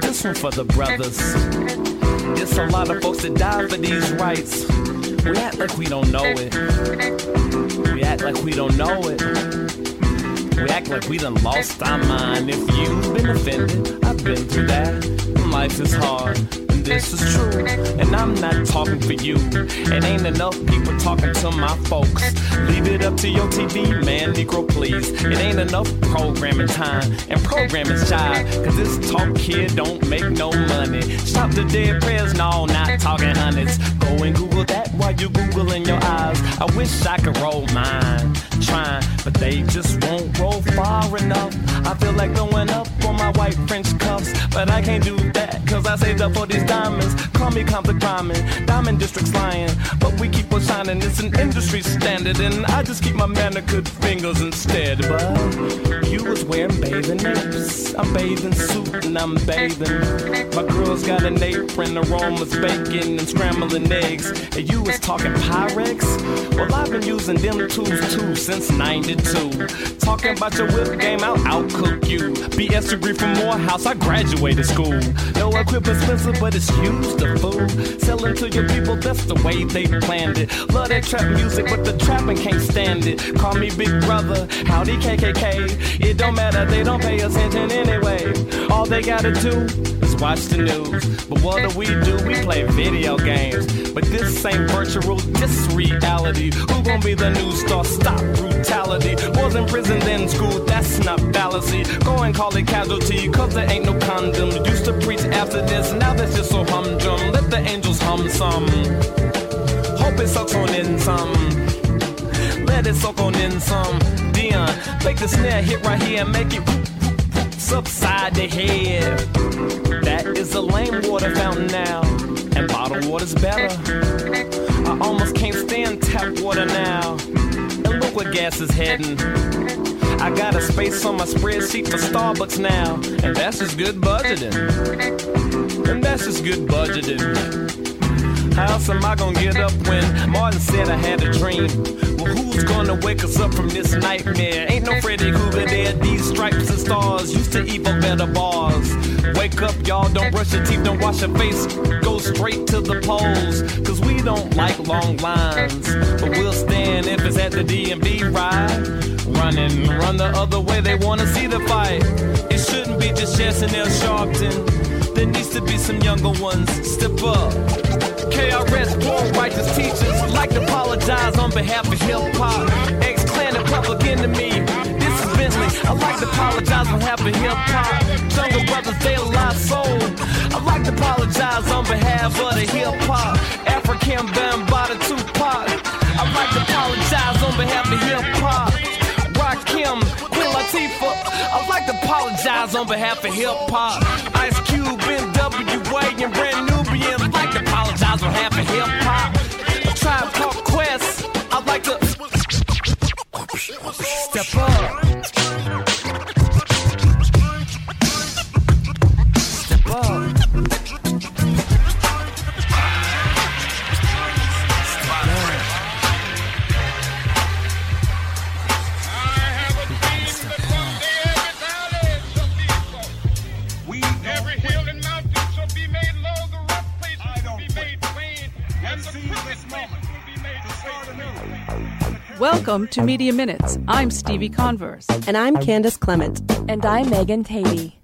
This one for the brothers. It's a lot of folks that die for these rights. We act like we don't know it. We act like we don't know it. We act like we done lost our mind. If you've been offended, I've been through that. Life is hard. This is true, and I'm not talking for you. It ain't enough people talking to my folks. Leave it up to your TV, man, Negro, please. It ain't enough programming time and programming shy. Cause this talk here don't make no money. Stop the dead prayers, no, not talking hundreds. Go and Google that while you Googling your eyes. I wish I could roll mine, trying, but they just won't roll far enough. I feel like throwing up on my white French cuffs, but I can't do cause I saved up for these diamonds. Call me conflict rhyming, diamond district's lying, but we keep on shining. It's an industry standard, and I just keep my manicured fingers instead. But you was wearing bathing apes, I'm bathing suit and I'm bathing. My girl's got an apron, aromas bacon and scrambling eggs, and you was talking Pyrex. Well, I've been using them tools too since '92. Talking about your whip game, I'll outcook you. BS degree from Morehouse, I graduated school. No equipment expensive, but it's used to fool. Selling to your people, that's the way they planned it. Love that trap music, but the trapping can't stand it. Call me Big Brother, howdy KKK. It don't matter, they don't pay attention anyway. All they gotta do is watch the news. But what do we do? We play video games. But this ain't virtual, this reality. Who gonna be the new star? Stop brutality. Was in prison then school, that's not fallacy. Go and call it casualty, cause there ain't no condom. Used to preach after this, now that's just so humdrum. Let the angels hum some. Hope it sucks on in some. Let it soak on in some. Dion, make the snare hit right here and make it subside the head. That is a lame water fountain now, and bottled water's better. I almost can't stand tap water now, and look where gas is heading. I got a space on my spreadsheet for Starbucks now, and that's just good budgeting. And that's just good budgeting. How else am I gonna get up when Martin said I had a dream? Well, who's gonna wake us up from this nightmare? Ain't no Freddy Krueger there. These stripes and stars used to for better bars. Wake up, y'all. Don't brush your teeth. Don't wash your face. Go straight to the polls. Cause we don't like long lines. But we'll stand if it's at the DMV ride. Running, run the other way. They wanna see the fight. It shouldn't be just Jesse and Al Sharpton. There needs to be some younger ones. Step up. KRS One righteous teachers like to apologize on behalf of hip hop. X-Clan and Public Enemy. Bentley. I like to apologize on behalf of hip hop. Jungle Brothers, De La Soul. I like to apologize on behalf of the hip hop. Afrika Bambaataa Tupac. I like to apologize on behalf of hip hop. Rakim, Queen Latifah. I like to apologize on behalf of hip hop. Ice Cube, NWA, and Brand Nubian. I like to apologize on behalf of hip hop. Tribe Called Quest. Welcome to Media Minutes. I'm Stevie Converse. And I'm Candace Clement. And I'm Megan Tady.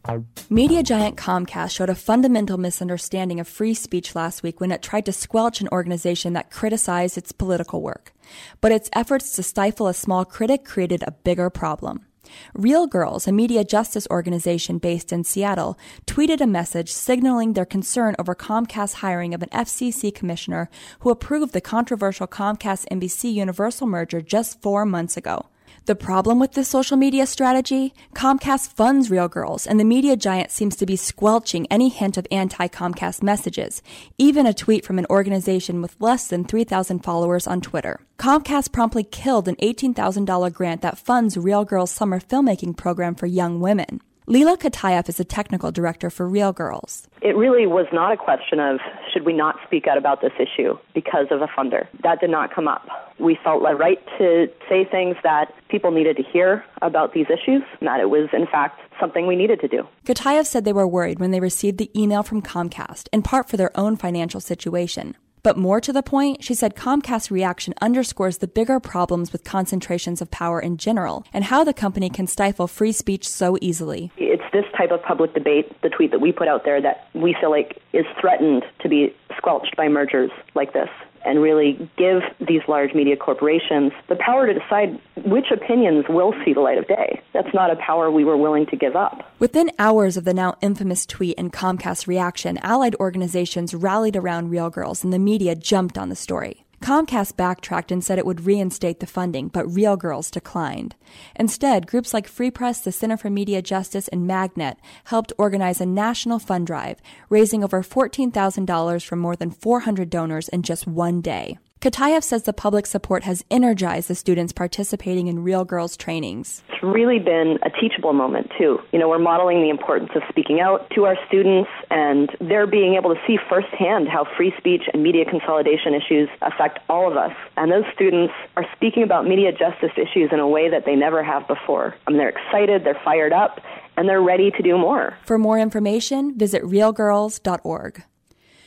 Media giant Comcast showed a fundamental misunderstanding of free speech last week when it tried to squelch an organization that criticized its political work. But its efforts to stifle a small critic created a bigger problem. Reel Grrls, a media justice organization based in Seattle, tweeted a message signaling their concern over Comcast's hiring of an FCC commissioner who approved the controversial Comcast NBC Universal merger just four months ago. The problem with this social media strategy? Comcast funds Reel Grrls, and the media giant seems to be squelching any hint of anti Comcast messages, even a tweet from an organization with less than 3,000 followers on Twitter. Comcast promptly killed an $18,000 grant that funds Reel Grrls summer filmmaking program for young women. Leela Katayev is a technical director for Reel Grrls. It really was not a question of should we not speak out about this issue because of a funder. That did not come up. We felt the right to say things that people needed to hear about these issues, and that it was, in fact, something we needed to do. Katayev said they were worried when they received the email from Comcast, in part for their own financial situation. But more to the point, she said Comcast's reaction underscores the bigger problems with concentrations of power in general and how the company can stifle free speech so easily. It's this type of public debate, the tweet that we put out there, that we feel like is threatened to be squelched by mergers like this and really give these large media corporations the power to decide which opinions will see the light of day. That's not a power we were willing to give up. Within hours of the now infamous tweet and Comcast reaction, allied organizations rallied around Reel Grrls and the media jumped on the story. Comcast backtracked and said it would reinstate the funding, but Reel Grrls declined. Instead, groups like Free Press, the Center for Media Justice, and MAG-Net helped organize a national fund drive, raising over $14,000 from more than 400 donors in just one day. Katayev says the public support has energized the students participating in Reel Grrls trainings. It's really been a teachable moment, too. You know, we're modeling the importance of speaking out to our students, and they're being able to see firsthand how free speech and media consolidation issues affect all of us. And those students are speaking about media justice issues in a way that they never have before. I mean, they're excited, they're fired up, and they're ready to do more. For more information, visit reelgrrls.org.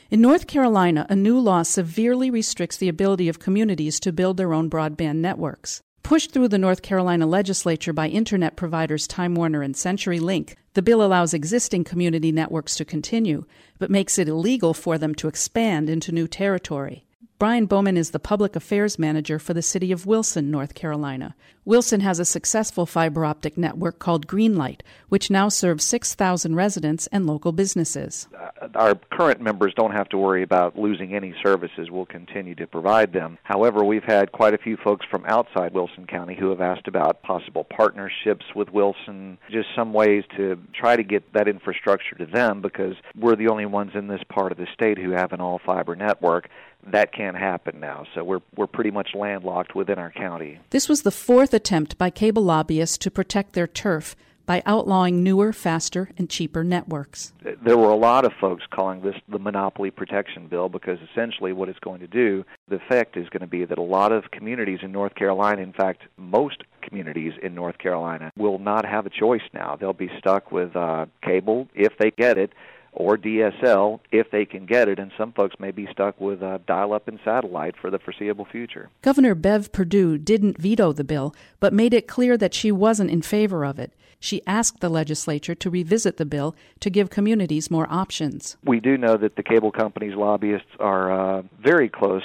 In North Carolina, a new law severely restricts the ability of communities to build their own broadband networks. Pushed through the North Carolina legislature by internet providers Time Warner and CenturyLink, the bill allows existing community networks to continue, but makes it illegal for them to expand into new territory. Brian Bowman is the public affairs manager for the city of Wilson, North Carolina. Wilson has a successful fiber optic network called Greenlight, which now serves 6,000 residents and local businesses. Uh, our current members don't have to worry about losing any services. We'll continue to provide them. However, we've had quite a few folks from outside Wilson County who have asked about possible partnerships with Wilson, just some ways to try to get that infrastructure to them because we're the only ones in this part of the state who have an all fiber network. That can't happen now. So we're we're pretty much landlocked within our county. This was the fourth attempt by cable lobbyists to protect their turf by outlawing newer, faster, and cheaper networks. there were a lot of folks calling this the monopoly protection bill because essentially what it's going to do, the effect is going to be that a lot of communities in North Carolina, in fact, most communities in North Carolina, will not have a choice now. They'll be stuck with uh, cable if they get it. Or DSL if they can get it, and some folks may be stuck with uh, dial up and satellite for the foreseeable future. Governor Bev Perdue didn't veto the bill, but made it clear that she wasn't in favor of it. She asked the legislature to revisit the bill to give communities more options. We do know that the cable companies' lobbyists are uh, very close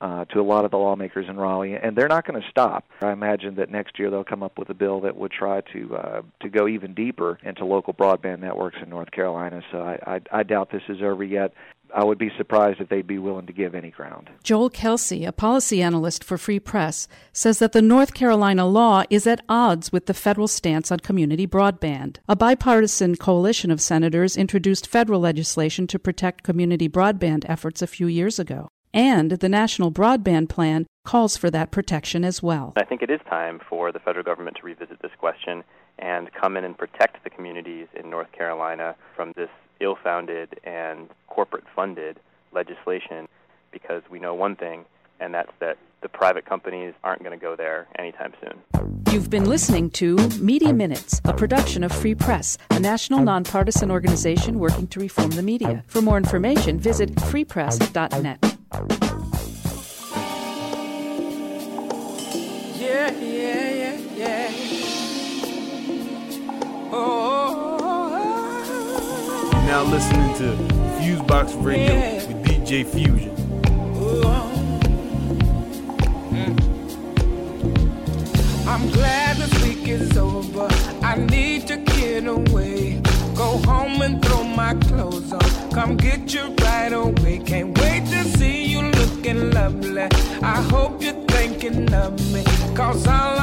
uh, to a lot of the lawmakers in Raleigh, and they're not going to stop. I imagine that next year they'll come up with a bill that would try to uh, to go even deeper into local broadband networks in North Carolina. So I, I, I doubt this is over yet. I would be surprised if they'd be willing to give any ground. Joel Kelsey, a policy analyst for Free Press, says that the North Carolina law is at odds with the federal stance on community broadband. A bipartisan coalition of senators introduced federal legislation to protect community broadband efforts a few years ago. And the National Broadband Plan calls for that protection as well. I think it is time for the federal government to revisit this question and come in and protect the communities in North Carolina from this ill founded and corporate funded legislation because we know one thing, and that's that the private companies aren't going to go there anytime soon. You've been listening to Media Minutes, a production of Free Press, a national nonpartisan organization working to reform the media. For more information, visit freepress.net. Yeah, yeah, yeah, yeah. Oh, You're now listening to Fusebox Radio Yeah. with DJ Fusion. Mm. I'm glad this week is over. I need to get away. Go home and throw my clothes on. Come get you Cause I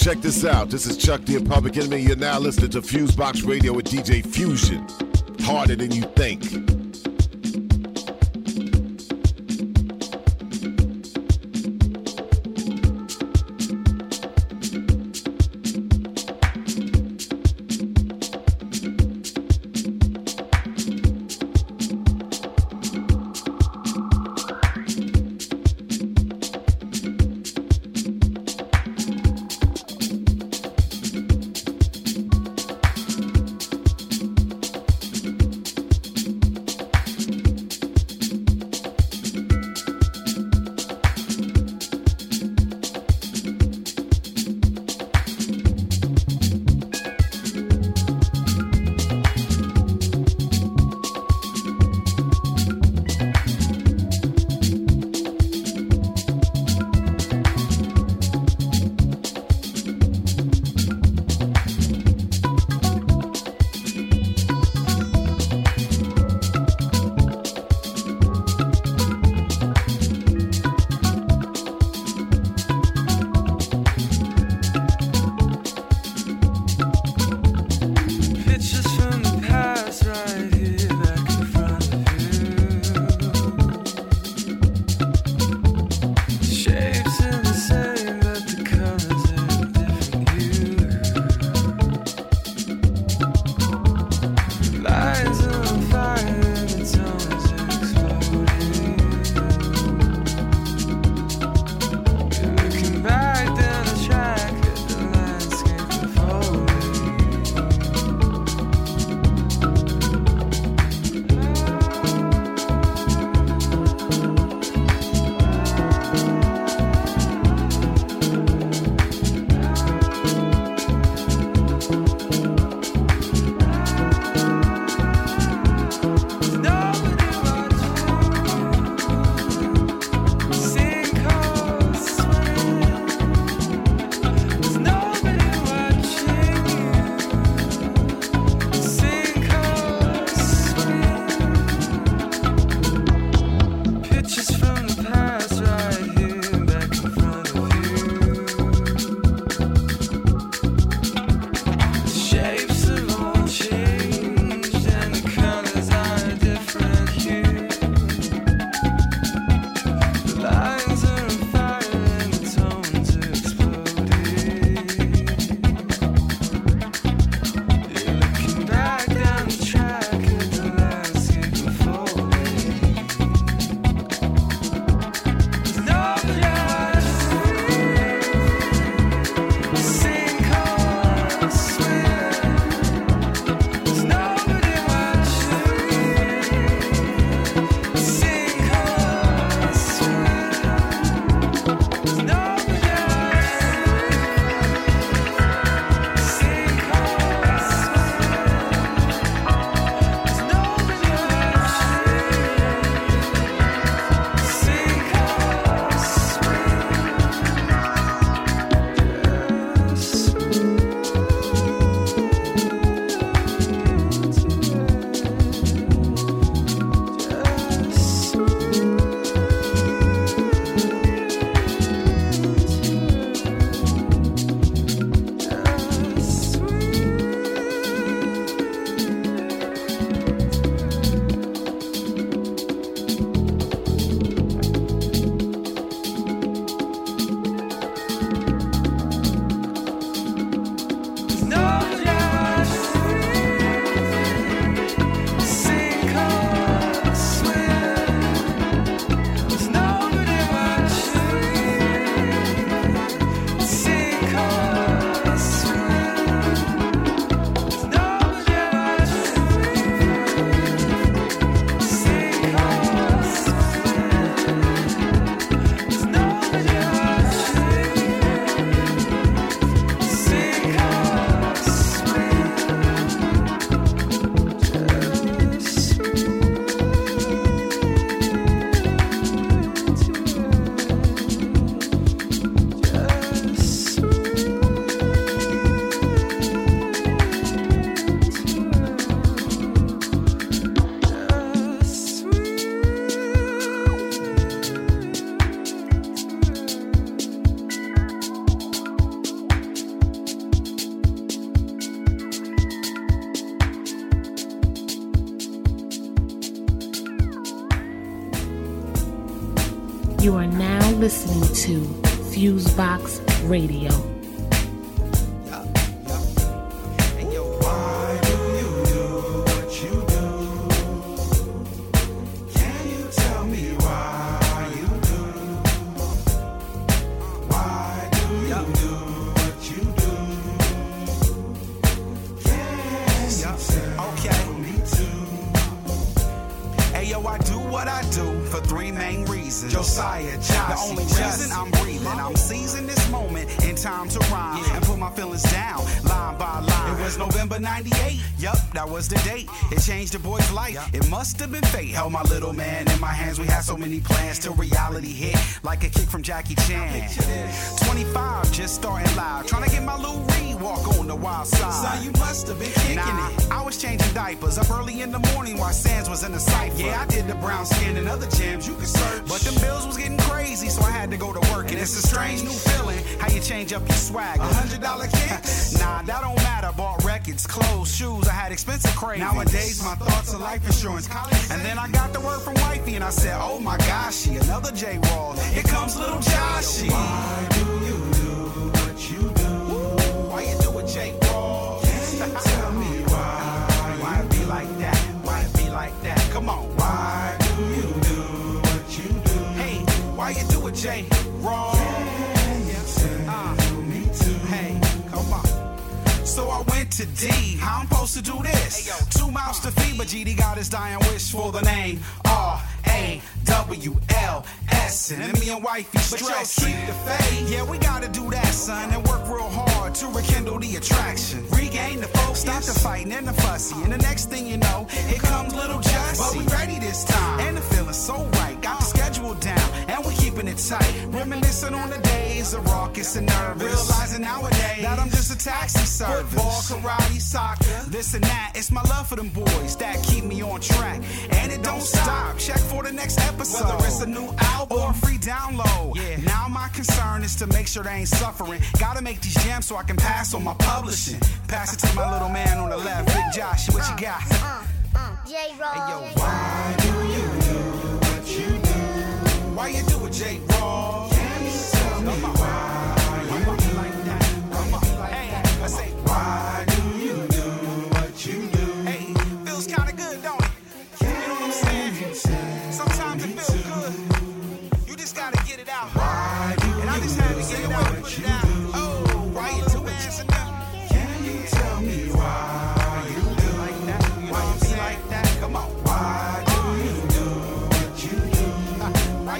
check this out. This is Chuck D Public Enemy. You're now listening to Fusebox Radio with DJ Fusion. Harder than you think. Fusebox Radio. Held my little man in my hands. We had so many plans till reality hit, like a kick from Jackie Chan. 25, just starting live, trying to get my Lou Reed walk on the wild side. Son, you must have been kicking nah, it. I was changing diapers up early in the morning while Sands was in the cipher. Yeah, I did the brown skin and other jams you could search. But them bills was getting crazy, so I had to go to work. And it's a strange new feeling how you change up your swag. A hundred dollar kicks? [laughs] nah, that don't matter. Bought records, clothes, shoes. I had expensive cravings. Nowadays, my thoughts are life insurance. And then I got the word from wifey, and I said, Oh my gosh, she another J Rawls. Here comes little Joshy. Why do you do what you do? Why you do it, J Rawls? Can you tell me why? Why it be like that? Why it be like that? Come on. Why do you do what you do? Hey, why you do it, J to D. How I'm supposed to do this? Two mouths to feed, but GD got his dying wish for the name R A W L S. And me and wifey stress. keep the faith. Yeah, we gotta do that, son, and work real hard to rekindle the attraction. Regain the focus. Stop the fighting and the fussy. And the next thing you know, here comes little Jussie. But we ready this time, and the feeling so right. Got the schedule down, and we keeping it tight. Reminiscing on the days of raucous and nervous. Realizing nowadays that I'm just a taxi service. Football, karate, soccer, this and that. It's my love for them boys that keep me on track. And it don't stop. Check for the next episode. Whether it's a new album or a free download. Yeah. Now my concern is to make sure they ain't suffering. Gotta make these jams so I can pass on my publishing. Pass it to my little man on the left, Big Josh. What you got? Uh, uh, J Rawls. Hey yo, why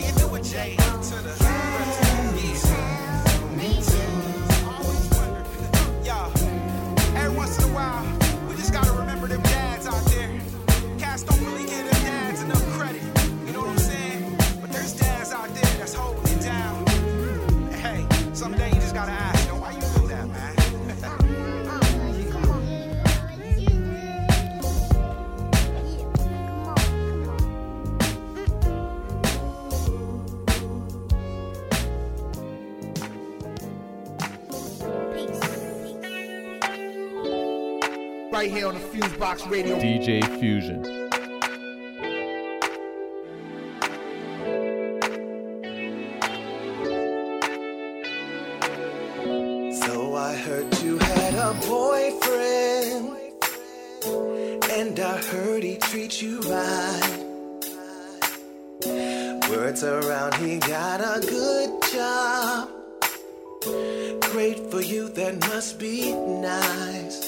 you do it, Jay? To the job. Great for you, that must be nice.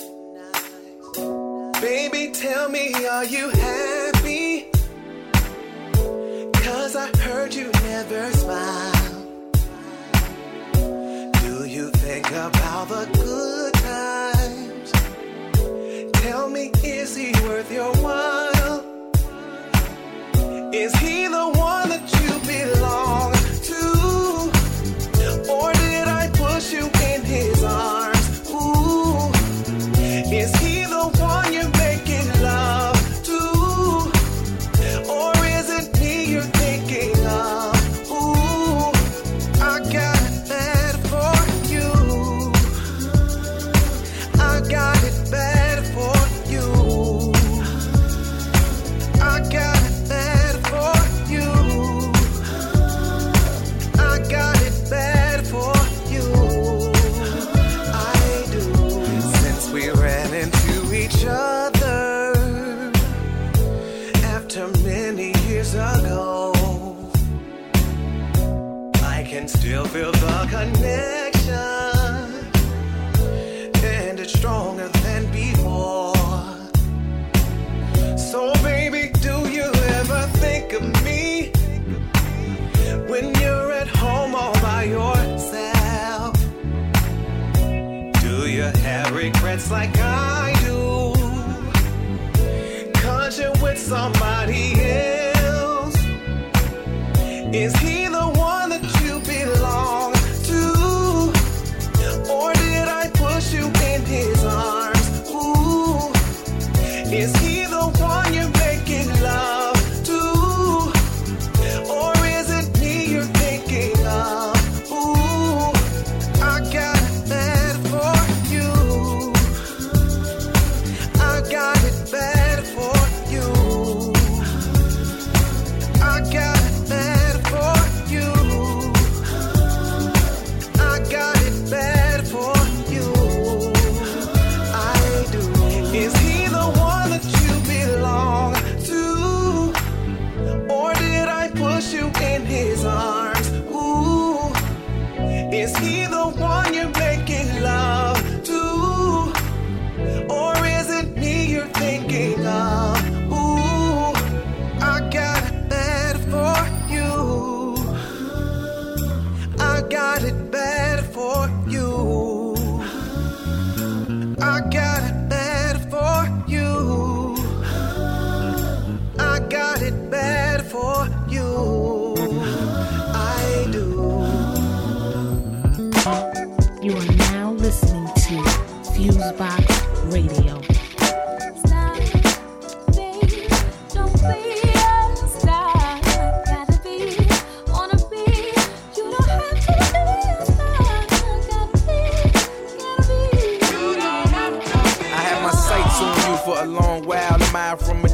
Baby, tell me, are you happy? Cause I heard you never smile. Do you think about the good times? Tell me, is he worth your while?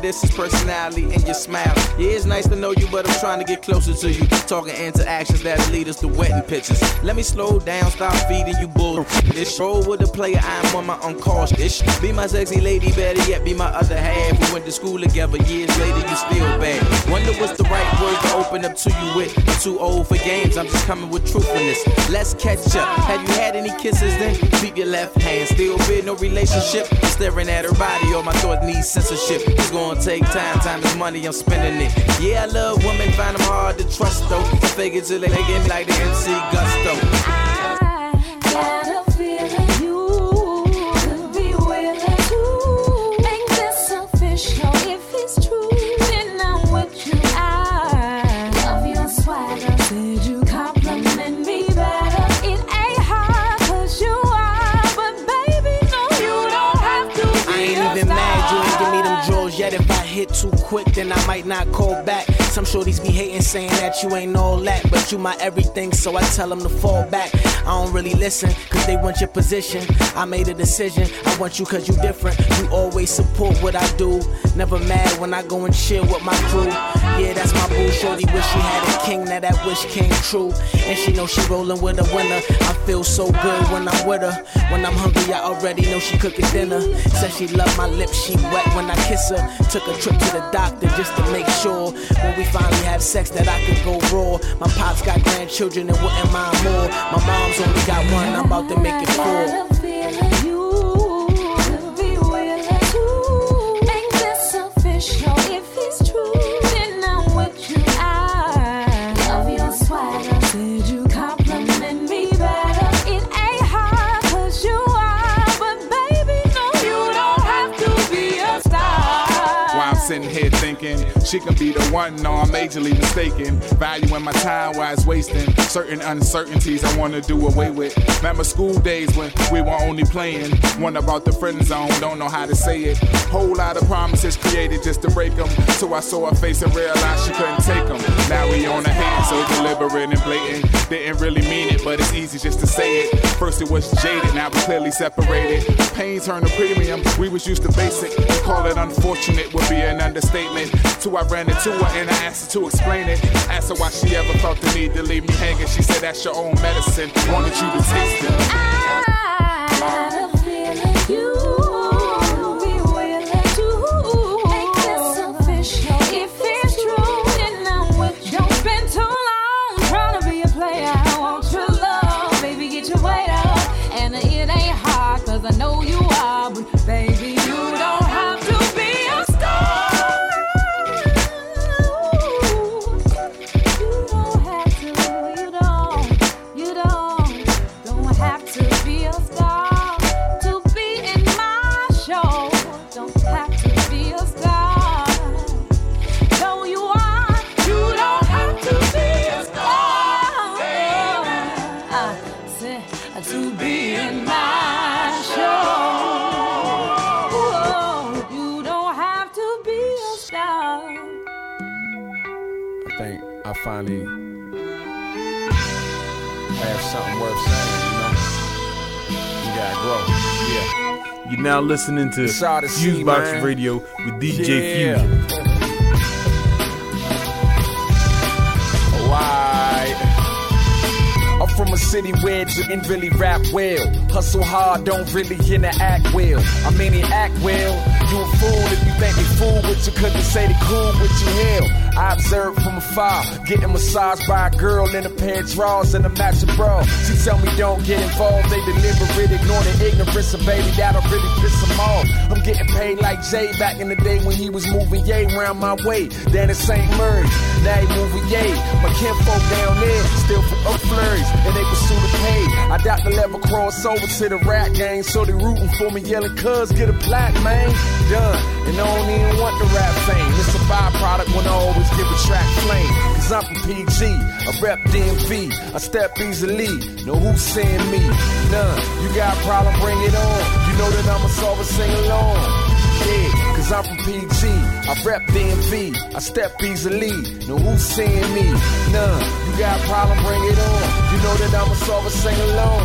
A distance personality and your smile. Yeah, it's nice to know you, but I'm trying to get closer to you. Talking interactions that'll lead us to wedding pictures. Let me slow down, stop feeding you This show with a player, I'm on my own. This be my sexy lady, better yet, be my other half. We went to school together, years later, you still bad. Wonder what's the right words to open up to you with. I'm too old for games, I'm just coming with truthfulness. Let's catch up. Have you had any kisses then? Keep your left hand, still been no relationship. Staring at her body, all my thoughts need censorship. It's gonna take time, time is money, I'm spending it. Yeah, I love women, find them hard to trust though. It till they get like the MC Gusto. Not call back. Some shorties be hating, saying that you ain't all that, but you my everything, so I tell them to fall back. I don't really listen, cause they want your position. I made a decision, I want you cause you different. You always support what I do. Never mad when I go and chill with my crew. Yeah, that's my boo. Shorty wish she had a king, now that wish came true. And she know she rolling with a winner. I feel so good when I'm with her. When I'm hungry, I already know she cooking dinner. Said she love my lips, she wet when I kiss her. Took a trip to the doctor just to make sure when we finally have sex that I could go raw. My pops got grandchildren and wouldn't mind more. My mom's only got one, I'm about to make it four. She can be the one, no, I'm majorly mistaken. Valuing my time while it's wasting. Certain uncertainties I wanna do away with. Remember school days when we were only playing. One about the friend zone, don't know how to say it. Whole lot of promises created just to break them. So I saw her face and realized she couldn't take them. Now we on her hand, so deliberate and blatant. Didn't really mean it, but it's easy just to say it. First it was jaded, now we're clearly separated. Pain turned to premium, we was used to basic. To call it unfortunate would be an understatement. Till I ran into her and I asked her to explain it. Asked her why she ever felt the need to leave me hanging. She said that's your own medicine. Wanted you to taste it. Got You're now listening to Fusebox. Radio with DJ Yeah. Fusion. I'm from a city where didn't really rap well. Hustle hard, don't really interact well. I mean, he act well. You a fool if you think they fool with you, they say they cool with you. Hell, I observe from afar, getting massaged by a girl in a pair of drawers and a matching bra. She tell me don't get involved, they deliberate, ignore the ignorance of baby, that'll really piss them off. I'm getting paid like Jay back in the day when he was moving yay round my way. Then it's St. Mary's, now he moving yay. My kinfolk down there still for up flurries, and they pursue the pay. I doubt they'll ever cross over to the rap game, so they rooting for me, yelling, cuz get a plaque, man. Done, and I don't even want the rap fame. It's a byproduct when I always give a track flame. Cause I'm from PG, I rep DMV, I step easily. Know who's seeing me? None. You got a problem, bring it on. You know that I'ma solve it, sing along. Yeah, cause I'm from PG. I rep DMV. I step easily. Know who's seeing me? None. You got a problem, bring it on. You know that I'ma solve it, sing along.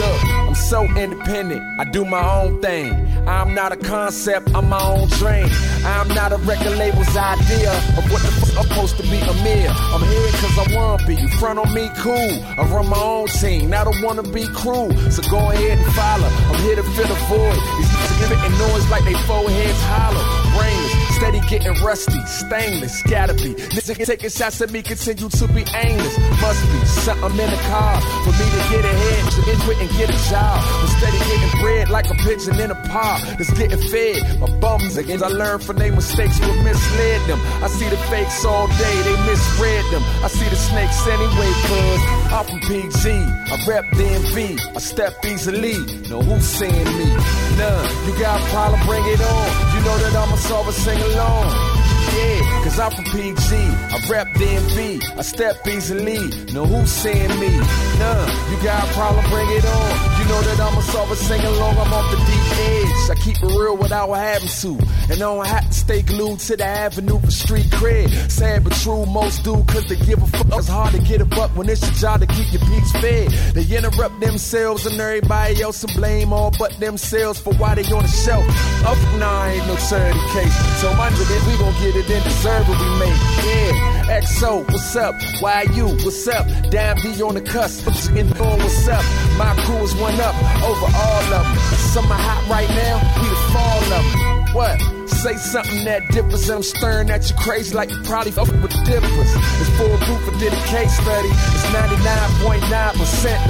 Look, I'm so independent. I do my own thing. I'm not a concept, I'm my own dream. I'm not a record label's idea of what the fuck I'm supposed to be a mere. I'm here cause I wanna be. Front on me, cool. I run my own team, not a wanna be crew. So go ahead and follow. I'm here to fill the void. These niggas getting noise like they foreheads hollow. Brainless, steady getting rusty, stainless, gotta be. Niggas taking shots at me, continue to be aimless. Must be something in the car for me to get ahead, to quit and get a job. I'm steady getting bread like a pigeon in a pod that's getting fed. My bums again, I learned from their mistakes, what misled them. I see the fakes all day, they misread them. I see the snakes anyway, cuz I'm from PG. I rep DMV, I step easily. Know who's seeing me? None. You got a problem, bring it on. Know that I'ma solve it, sing along. Yeah, cause I'm from PG. I rap DMV. I step easily. Know who's seeing me? None. You got a problem, bring it on. You know that I'ma solve it, sing along. I'm off the deep edge. I keep it real without having to. And I don't have to stay glued to the avenue for street cred. Sad but true, most do cause they give a fuck. It's hard to get a buck when it's your job to keep your peaks fed. They interrupt themselves and everybody else and blame all but themselves for why they on the shelf. Up, nah, ain't no charity case. So my nigga, we gon' get it and deserve what we make. Yeah. XO, what's up? YU, what's up? Damn B on the cusp. In on what's up? My crew is one up over all of them. Summer hot right now, we the fall of them. What? Say something that differs and I'm staring at you crazy like you probably fuck with difference. It's full I did a case study. It's 99.9%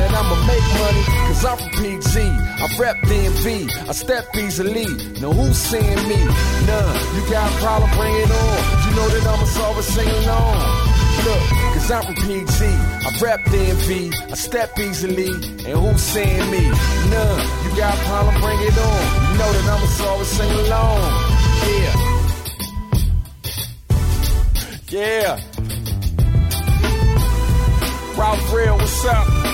that I'ma make money. Cause I'm from PG. I rep DMV. I step easily. Know who's seeing me? None. You got a problem, bring it on. You know that I'ma solve it, sing along. Look, cause I'm from PG. I rep DMV. I step easily. And who's seeing me? None. You got a problem, bring it on. You know that I'ma it, sing along. Yeah. Yeah. Ralph Real, what's up?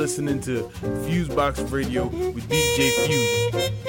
Listening to Fusebox Radio with DJ Fuse.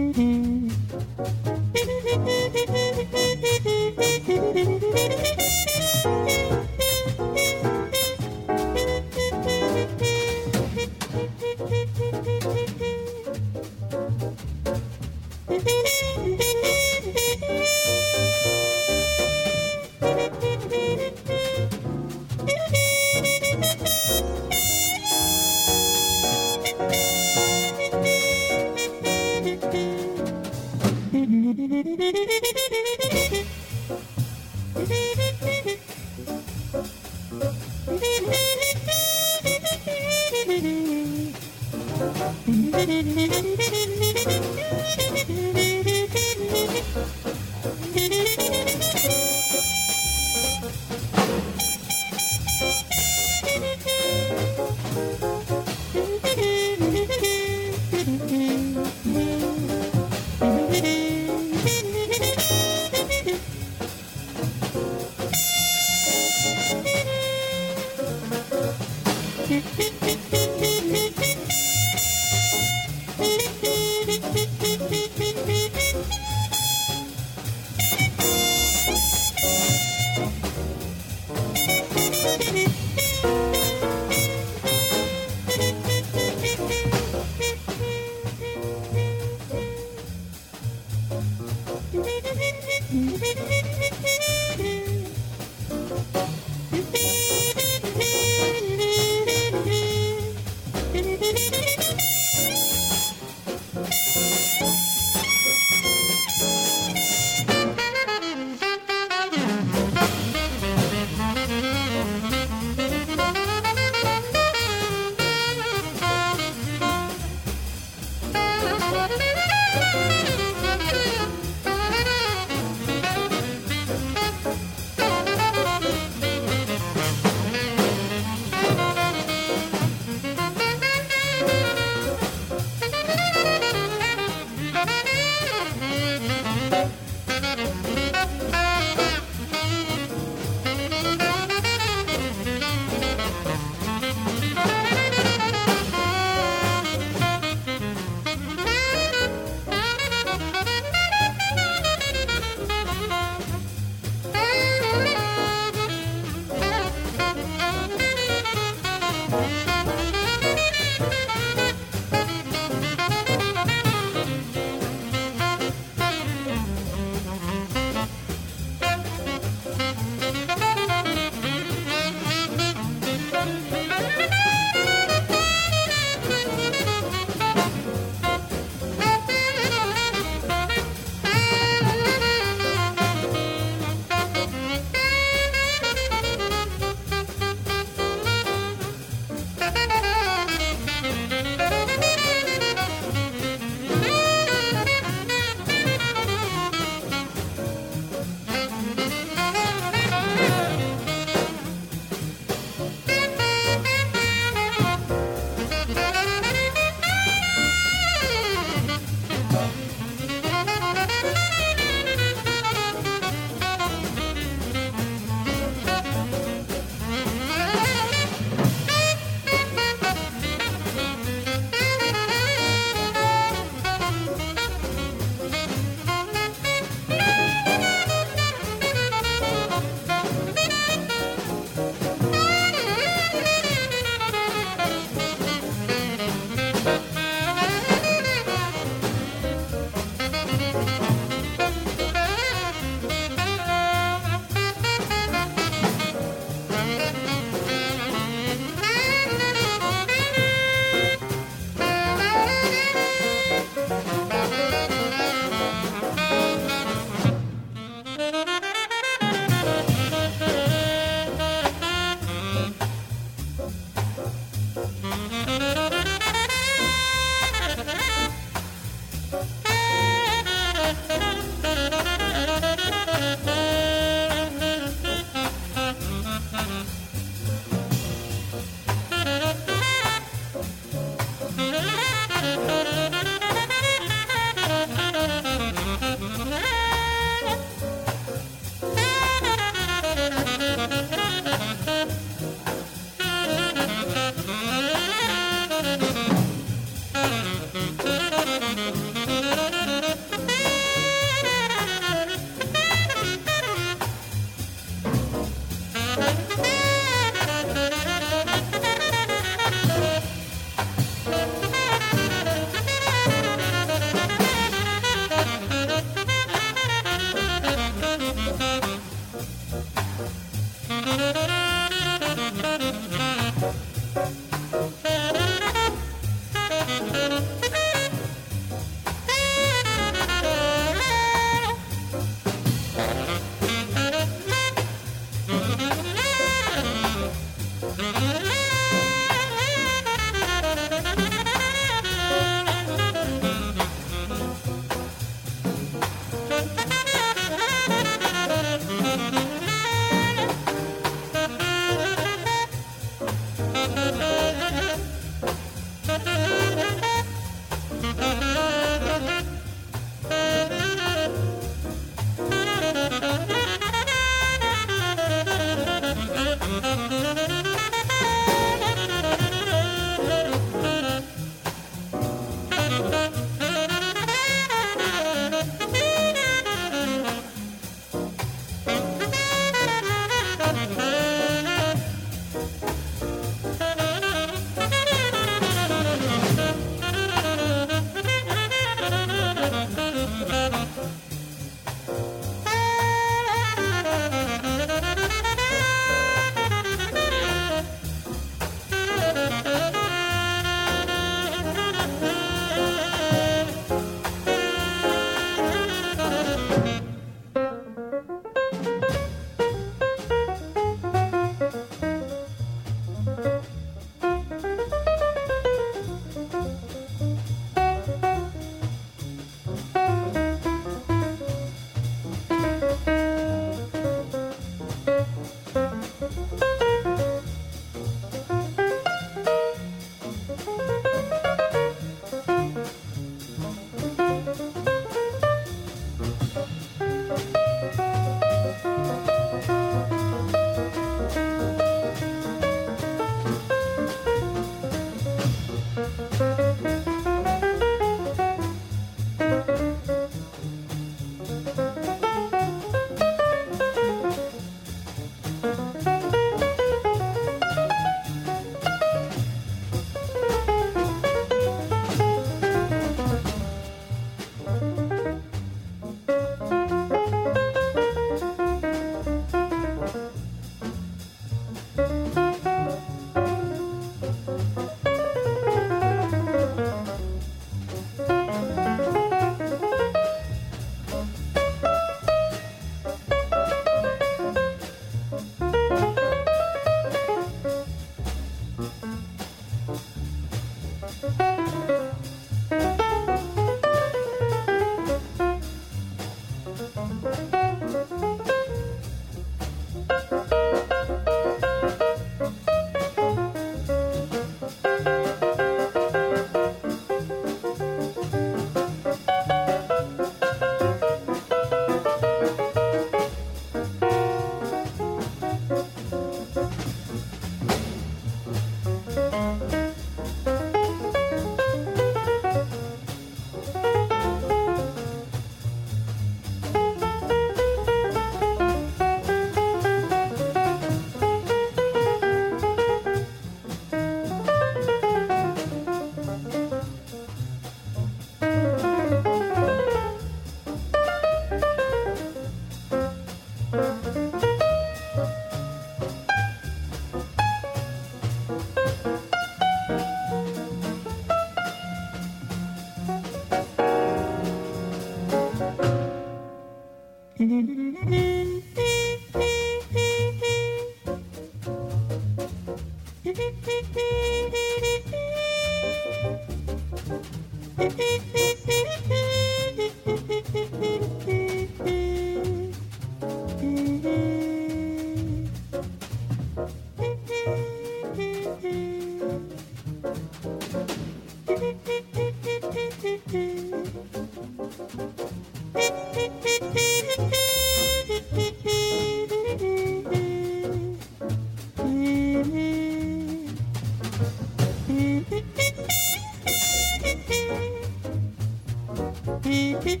You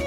[laughs]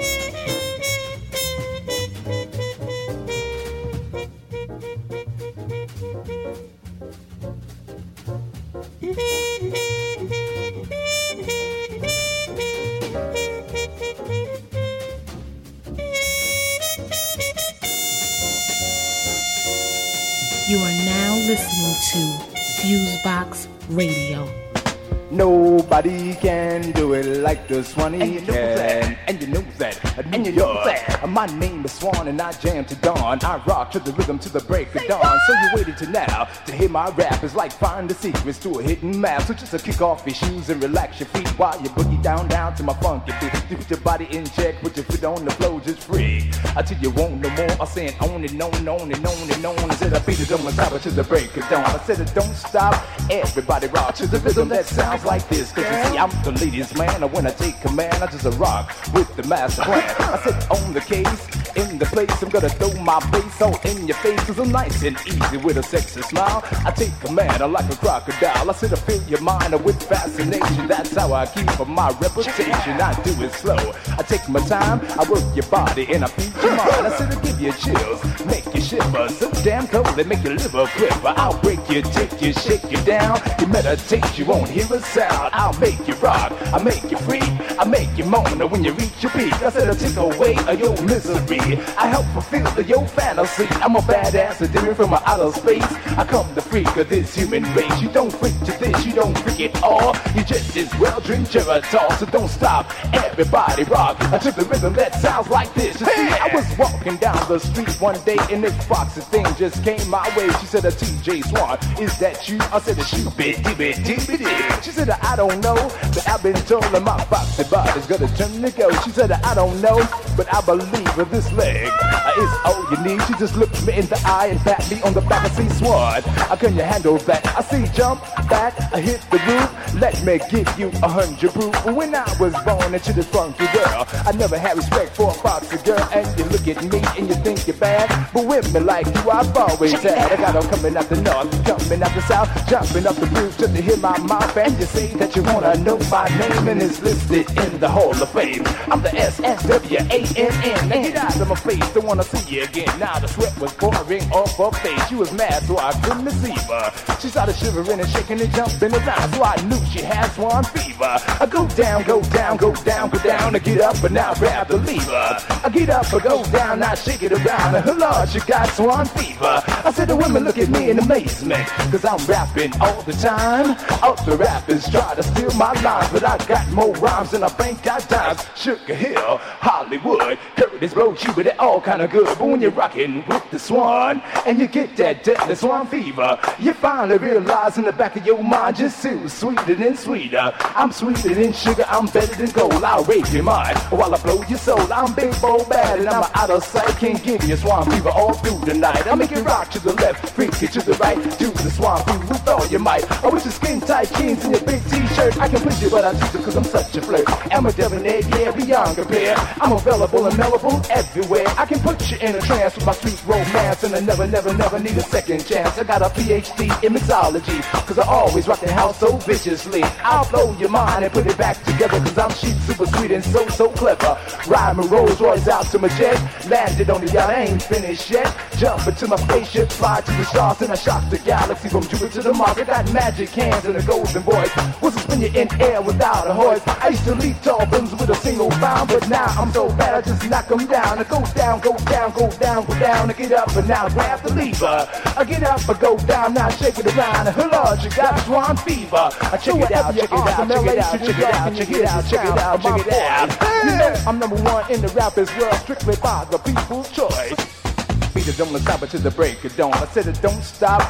Swanee And you know that. And you know that. And you know that. My name is Swan and I jam to dawn. I rock to the rhythm to the break of dawn. So you waited to now to hear my rap. It's like find the secrets to a hidden map. So just to kick off your shoes and relax your feet while you boogie down down to my funky beat. You put your body in check, put your foot on the floor, just free. Until you want no more. I'm saying on and on and on and on and on. I said I beat it on my top to the break of dawn. I said it don't stop. Everybody rock to the rhythm that sounds like this. Cause you see, I'm the ladies man. And when I take command, I just rock with the master plan. I said on the case, in the place, I'm gonna throw my bass all in your face. Cause I'm nice and easy with a sexy smile. I take command, I like a crocodile. I said I fill your mind with fascination. That's how I keep up my reputation. I do it slow. I take my time, I work your body and I feed your mind. I said I give you chills, make you shiver. So damn cold, they make your liver quiver. I'll break you, take you, shake you down. You meditate, you won't hear a sound. I'll make you rock, I make you free, I make you moan when you reach your peak. I said I take away your misery. I help fulfill your fantasy. I'm a badass, different from my outer space. I come to freak of this human race. You don't freak to this, you don't freak at all. You just as well drink Geritol, so don't stop. Everybody rock to the rhythm that sounds like this. You see, I was walking down the street one day and this foxy thing just came my way. She said, "A TJ Swan, is that you?" I said, "A shoe bit, dibby, dibby, dibby." She said, "I don't know, but I've been told that my foxy body's gonna turn to go." She said, "I don't know, but I believe that this leg It's all you need." She just looked me in the eye and pat me on the back. I see Swan, how can you handle that? I see jump back, I hit the roof. Let me give you a hundred proof. When I was born into this funky girl, I never had respect for a foxy girl. And you look at me and you think you're bad, but women like you, I've always had. I got them coming out the north, coming out the south, jumping up the roof just to hear my mouth. And you say that you wanna know my name and it's listed in the Hall of Fame. I'm the S S W A N N. Now get out of my face, don't wanna see you again. Now the sweat was pouring off her face. She was mad, so I couldn't deceive her. She started shivering and shaking and jumping around, so I knew she had swan fever. I go down, go down, go down, go down, I get up and now grab the lever. I get up, I go down, now shake it around, and Lord, she got swan fever. I said the women look at me in amazement, cause I'm rapping all the time. The rappers try to steal my lines, but I got more rhymes than I bank got dimes. Sugar Hill, Hollywood, Kurtis Blow, Cuba, they're all kinda good. But when you're rocking with the swan, and you get that deadly swan fever, you finally realize in the back of your mind, just too sweeter than sweeter. I'm sweeter than sugar, I'm better than gold. I'll rape your mind while I blow your soul. I'm big, bold, bad, and I'm out of sight. Can't give you swan fever all through the night. I make it rock to the left, freak it to the right, do the swan fever with all your might. I with your skin tight jeans and your big t-shirt. I can push you, but I choose it cause I'm such a flirt. I'm a debonair, yeah, beyond compare. I'm available and mellowable everywhere. I can put you in a trance with my sweet romance, and I never, never, never need a second chance. I got a PhD in mixology, cause I always rock the house so viciously. I'll blow your mind and put it back together, cause I'm cheap, super sweet, and so, so clever. My Rolls Royce out to my jet, landed on the yacht, I ain't finished yet. Jump into my spaceship, fly to the stars, and I shock the galaxy from Jupiter to the Mars. I got magic hands and a golden voice. To spin you in air without a hoist. I used to leap tall buildings with a single bound, but now I'm so bad I just knock them down. Go down, go down, go down, go down, I get up and now grab the lever. I get up, I go down, now shake it around. Lord, you got swan fever. I check it out, check it out, check it out, check it out, check it out, check it out, check it out. You know I'm number one in the rappers world, strictly by the people's choice. Beat it, don't stop it to the break of dawn. I said it don't stop.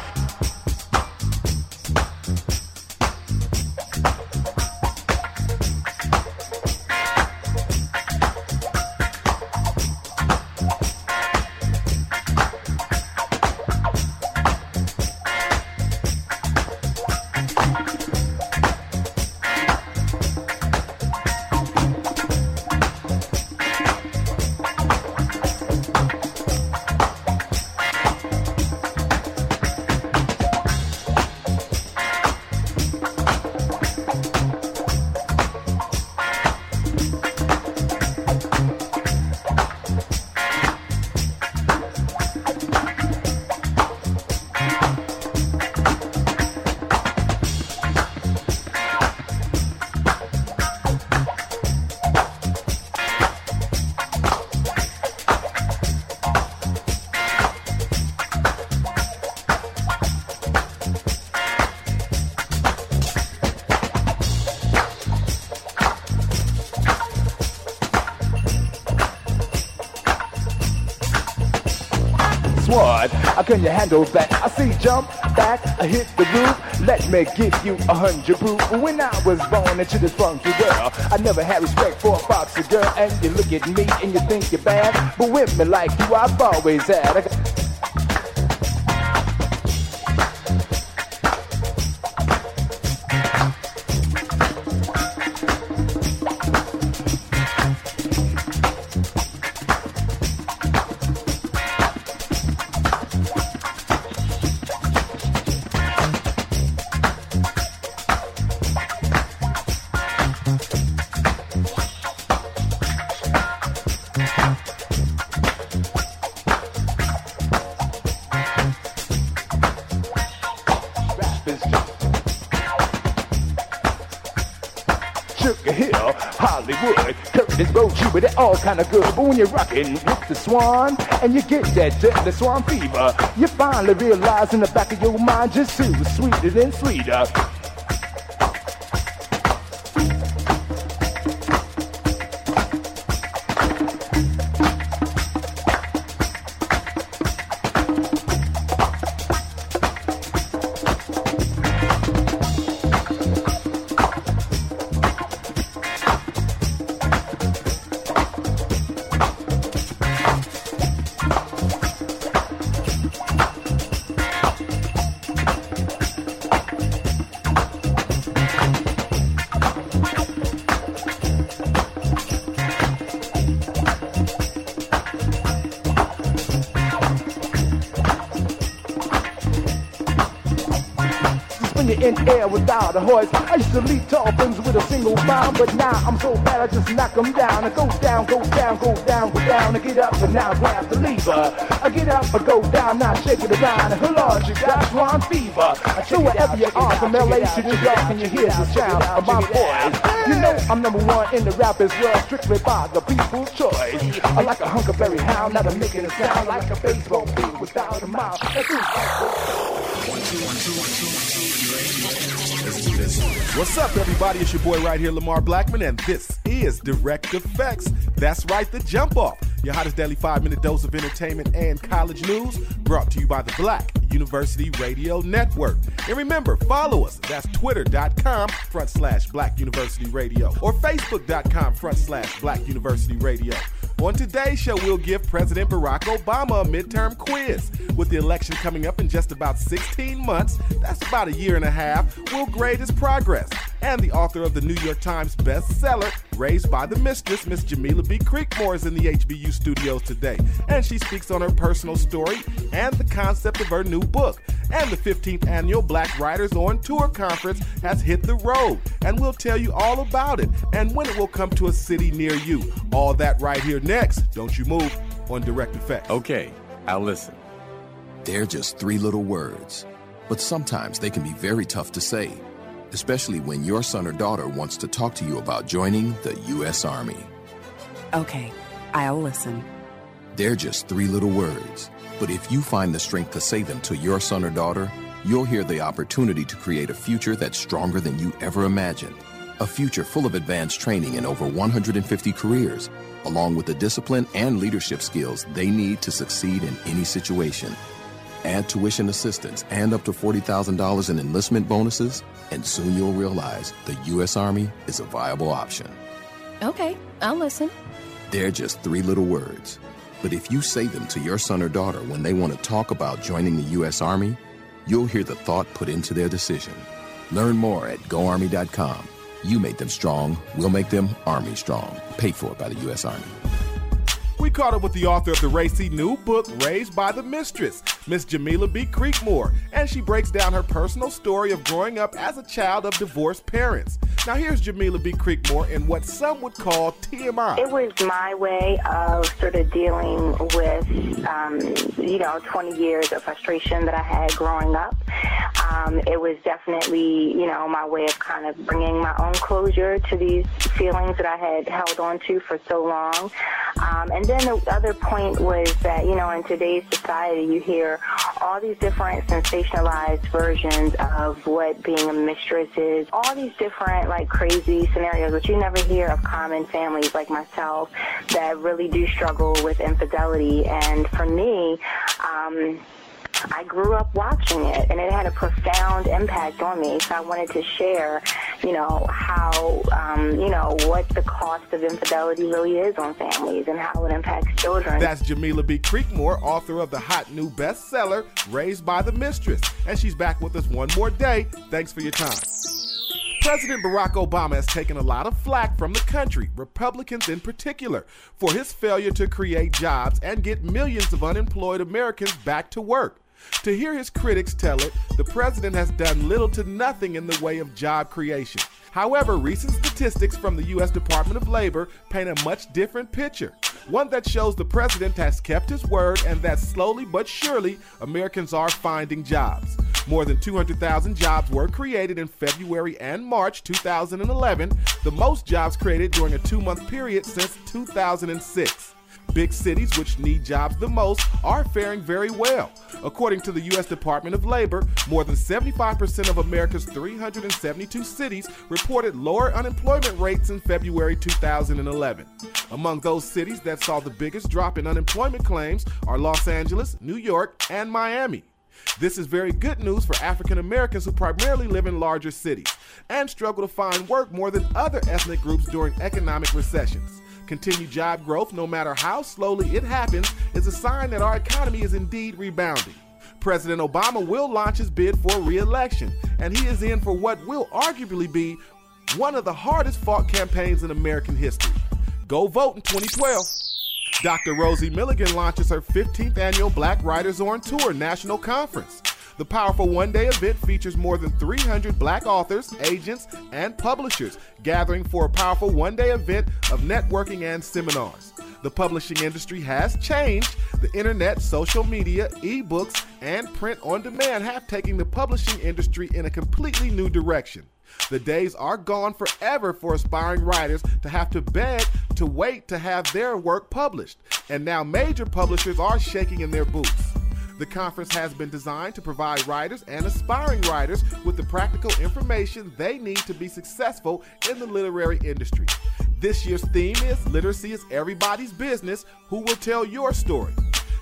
Swan. Uh, can you handle that? I see jump back, I hit the roof. Let me give you a hundred proof. When I was born into this funky world, I never had respect for a foxy girl. And you look at me and you think you're bad, but women like you I've always had. All kind of good. But when you're rocking with the swan and you get that deadly swan fever, you finally realize in the back of your mind just who sweeter than sweeter. Air without a hoist. I used to tall things with a single bound, but now I'm so bad I just knock them down. I go down, go down, go down, go down, I get up and now grab the lever. I get up, I go down, now shake it around. And Lord, you got swan fever. I So wherever you are, from LA to New York, and you hear the sound of my voice. You know I'm number one in the rappers world, strictly by the people's choice. I like a huckleberry hound, not a making a sound like a baseball beat without a mouth. What's up, everybody? It's your boy right here, Lamar Blackman, and this is Direct Effects. That's right, the jump off. Your hottest daily five minute dose of entertainment and college news brought to you by the Black University Radio Network. And remember, follow us. That's twitter.com front slash Black University Radio or facebook.com front slash Black University Radio. On today's show, we'll give President Barack Obama a midterm quiz. With the election coming up just about 16 months, that's about a year and a half, we'll grade his progress. And the author of the New York Times bestseller, Raised by the Mistress, Miss Jamila B. Creekmore, is in the HBU studios today. And she speaks on her personal story and the concept of her new book. And the 15th annual Black Writers on Tour conference has hit the road. And we'll tell you all about it and when it will come to a city near you. All that right here next. Don't you move on Direct Effect. Okay, I'll listen. They're just three little words, but sometimes they can be very tough to say, especially when your son or daughter wants to talk to you about joining the U.S. Army. Okay, I'll listen. They're just three little words, but if you find the strength to say them to your son or daughter, you'll hear the opportunity to create a future that's stronger than you ever imagined. A future full of advanced training in over 150 careers, along with the discipline and leadership skills they need to succeed in any situation. Add tuition assistance and up to $40,000 in enlistment bonuses, and soon you'll realize the U.S. Army is a viable option. Okay, I'll listen. They're just three little words. But if you say them to your son or daughter when they want to talk about joining the U.S. Army, you'll hear the thought put into their decision. Learn more at goarmy.com. You made them strong, we'll make them Army strong. Paid for by the U.S. Army. We caught up with the author of the racy new book, Raised by the Mistress, Miss Jamila B. Creekmore, and she breaks down her personal story of growing up as a child of divorced parents. Now, here's Jamila B. Creekmore in what some would call TMI. It was my way of sort of dealing with, um, you know, 20 years of frustration that I had growing up. Um, it was definitely, you know, my way of kind of bringing my own closure to these feelings that I had held on to for so long. Um, and then the other point was that, you know, in today's society, you hear all these different sensationalized versions of what being a mistress is, all these different, like, crazy scenarios, but you never hear of common families like myself that really do struggle with infidelity. And for me, um, um, I grew up watching it, and it had a profound impact on me. So I wanted to share, you know, how, um, you know, what the cost of infidelity really is on families and how it impacts children. That's Jamila B. Creekmore, author of the hot new bestseller, Raised by the Mistress. And she's back with us one more day. Thanks for your time. President Barack Obama has taken a lot of flack from the country, Republicans in particular, for his failure to create jobs and get millions of unemployed Americans back to work. To hear his critics tell it, the president has done little to nothing in the way of job creation. However, recent statistics from the U.S. Department of Labor paint a much different picture. One that shows the president has kept his word and that slowly but surely Americans are finding jobs. More than 200,000 jobs were created in February and March 2011, the most jobs created during a two month period since 2006. Big cities, which need jobs the most, are faring very well. According to the U.S. Department of Labor, more than 75% of America's 372 cities reported lower unemployment rates in February 2011. Among those cities that saw the biggest drop in unemployment claims are Los Angeles, New York, and Miami. This is very good news for African Americans who primarily live in larger cities and struggle to find work more than other ethnic groups during economic recessions. Continued job growth, no matter how slowly it happens, is a sign that our economy is indeed rebounding. President Obama will launch his bid for re election, and he is in for what will arguably be one of the hardest fought campaigns in American history. Go vote in 2012. Dr. Rosie Milligan launches her 15th annual Black Writers on Tour National Conference. The powerful one day event features more than 300 black authors, agents, and publishers gathering for a powerful one day event of networking and seminars. The publishing industry has changed. The internet, social media, ebooks, and print on demand have taken the publishing industry in a completely new direction. The days are gone forever for aspiring writers to have to beg to wait to have their work published. And now major publishers are shaking in their boots. The conference has been designed to provide writers and aspiring writers with the practical information they need to be successful in the literary industry. This year's theme is Literacy is Everybody's Business. Who will tell your story?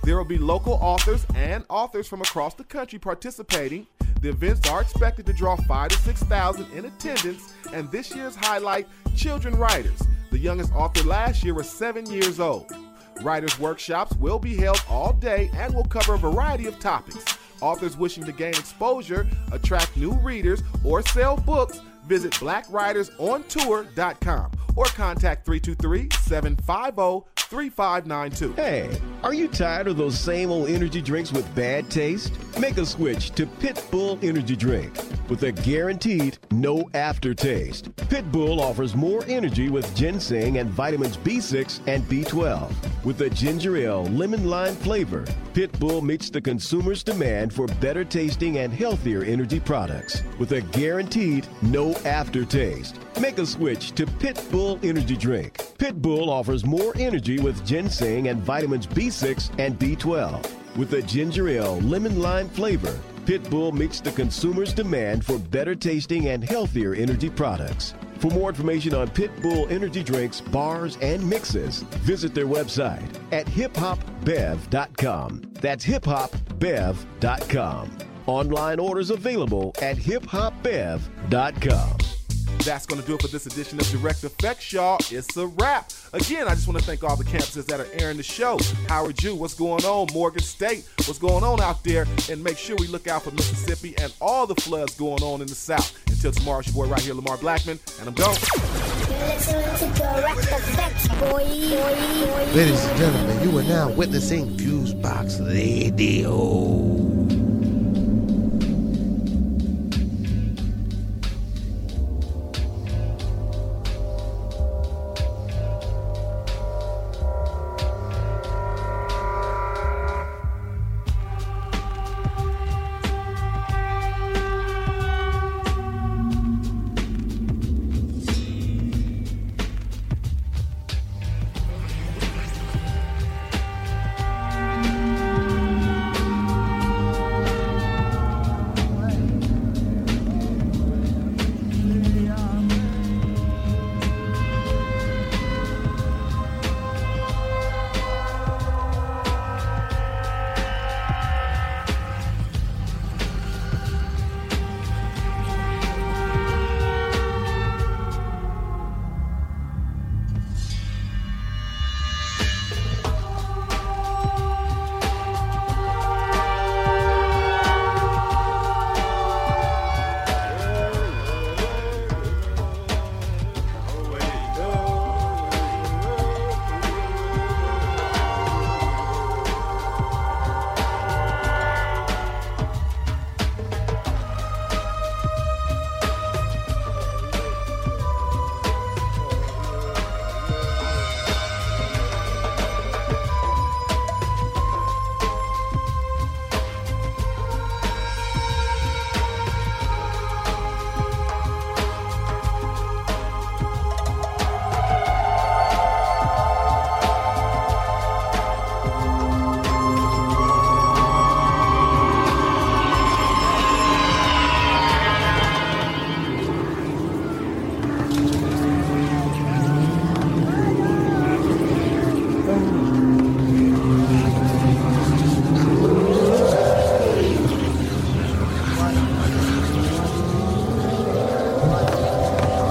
There will be local authors and authors from across the country participating. The events are expected to draw 5 to 6,000 in attendance, and this year's highlight children writers. The youngest author last year was 7 years old. Writers' workshops will be held all day and will cover a variety of topics. Authors wishing to gain exposure, attract new readers, or sell books, visit blackwritersontour.com or contact 323 750 3592. Hey, are you tired of those same old energy drinks with bad taste? Make a switch to Pitbull Energy Drink with a guaranteed no aftertaste. Pitbull offers more energy with ginseng and vitamins B6 and B12. With a ginger ale lemon lime flavor, Pitbull meets the consumer's demand for better tasting and healthier energy products with a guaranteed no aftertaste. Make a switch to Pitbull Energy Drink. Pitbull offers more energy with ginseng and vitamins B6 and B12. With a ginger ale lemon lime flavor, Pitbull meets the consumer's demand for better tasting and healthier energy products. For more information on Pitbull energy drinks, bars, and mixes, visit their website at hiphopbev.com. That's hiphopbev.com. Online orders available at hiphopbev.com. That's going to do it for this edition of Direct Effects, y'all. It's a wrap. Again, I just want to thank all the campuses that are airing the show. Howard Jew, what's going on? Morgan State, what's going on out there? And make sure we look out for Mississippi and all the floods going on in the South. Until tomorrow, it's your boy right here, Lamar Blackman, and I'm gone. Ladies and gentlemen, you are now witnessing Fusebox Radio.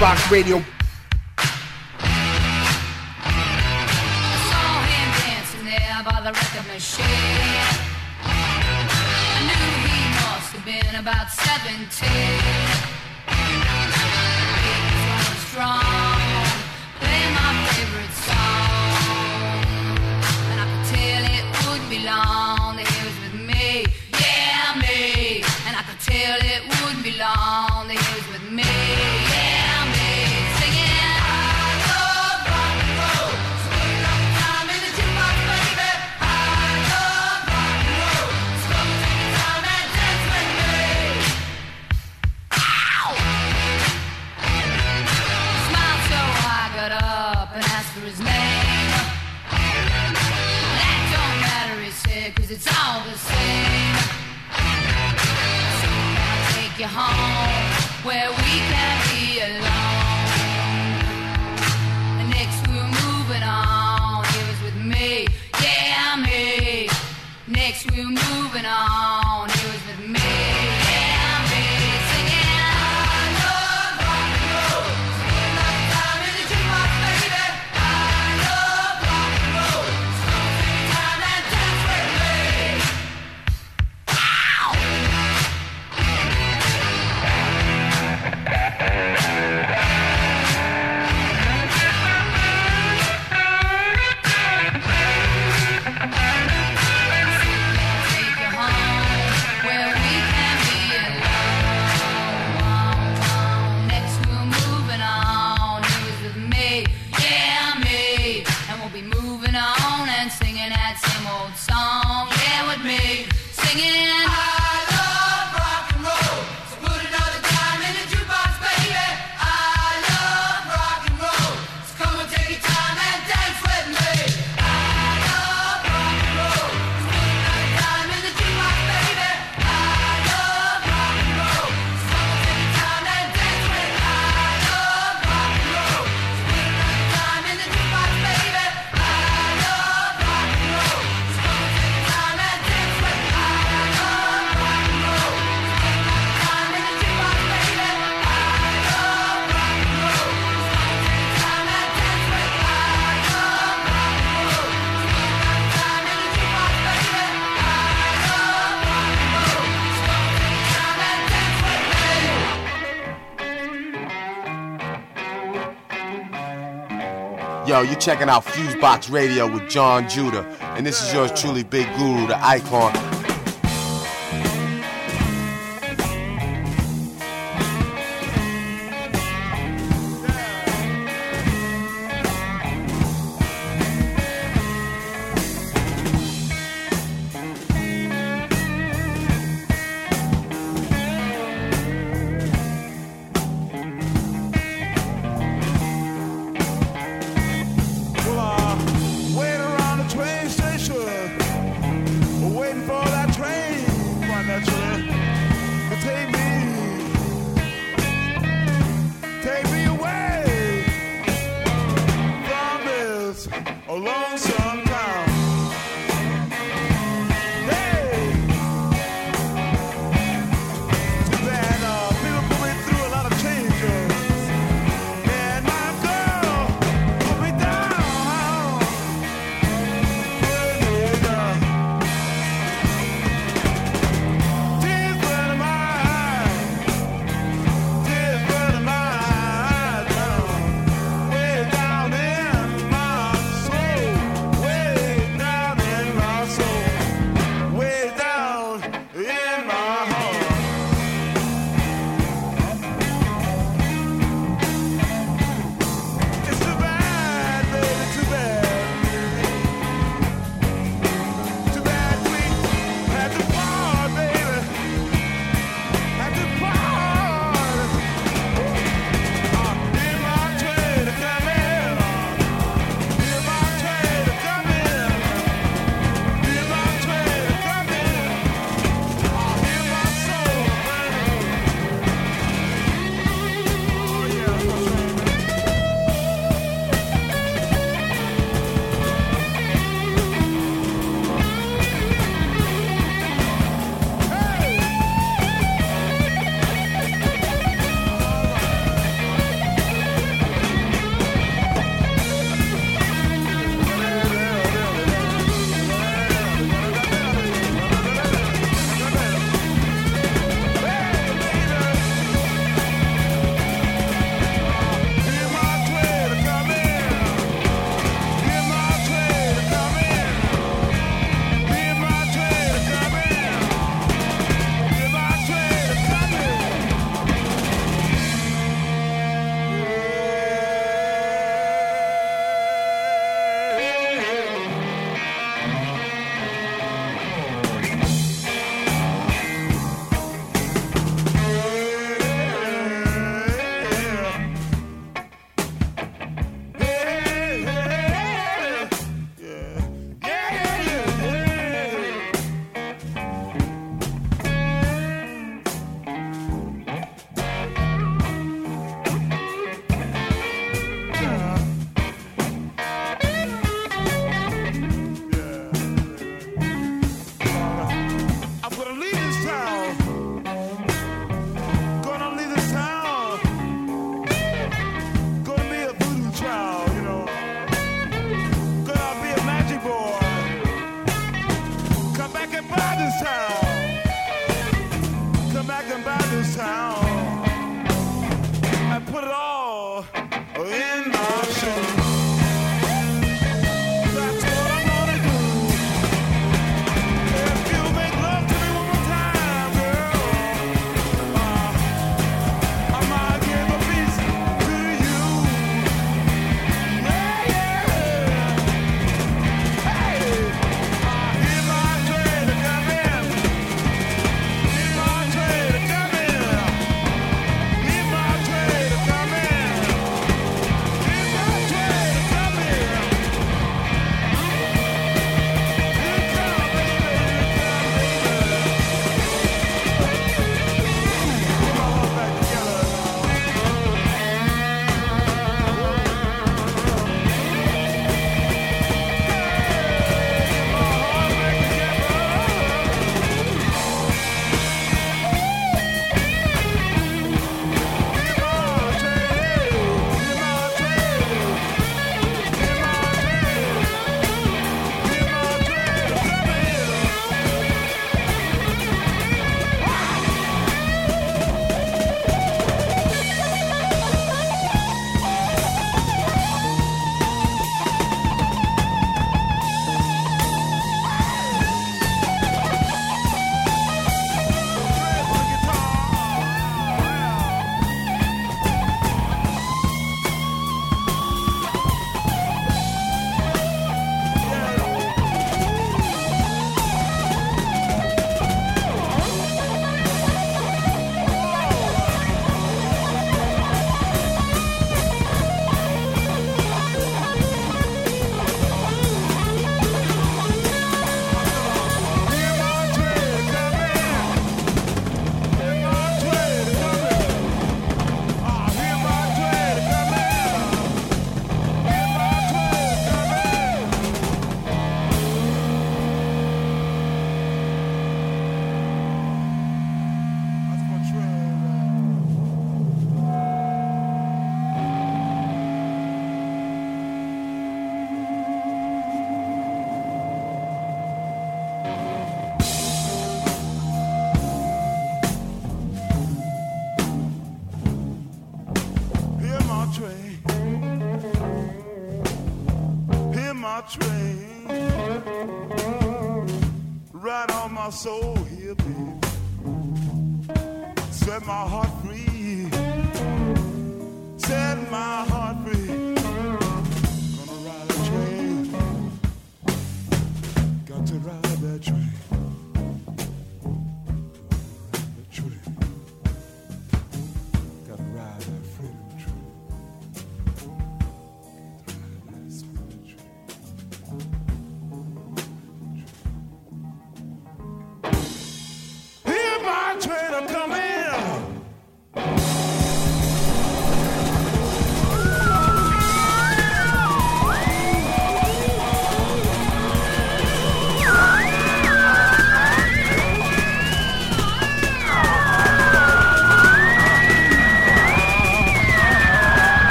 Fusebox Radio. Yo, you're checking out Fusebox Radio with John Judah, and this is yours truly, Big Guru, the icon.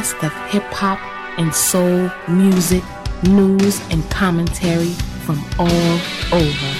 Best of hip hop and soul music, news, and commentary from all over.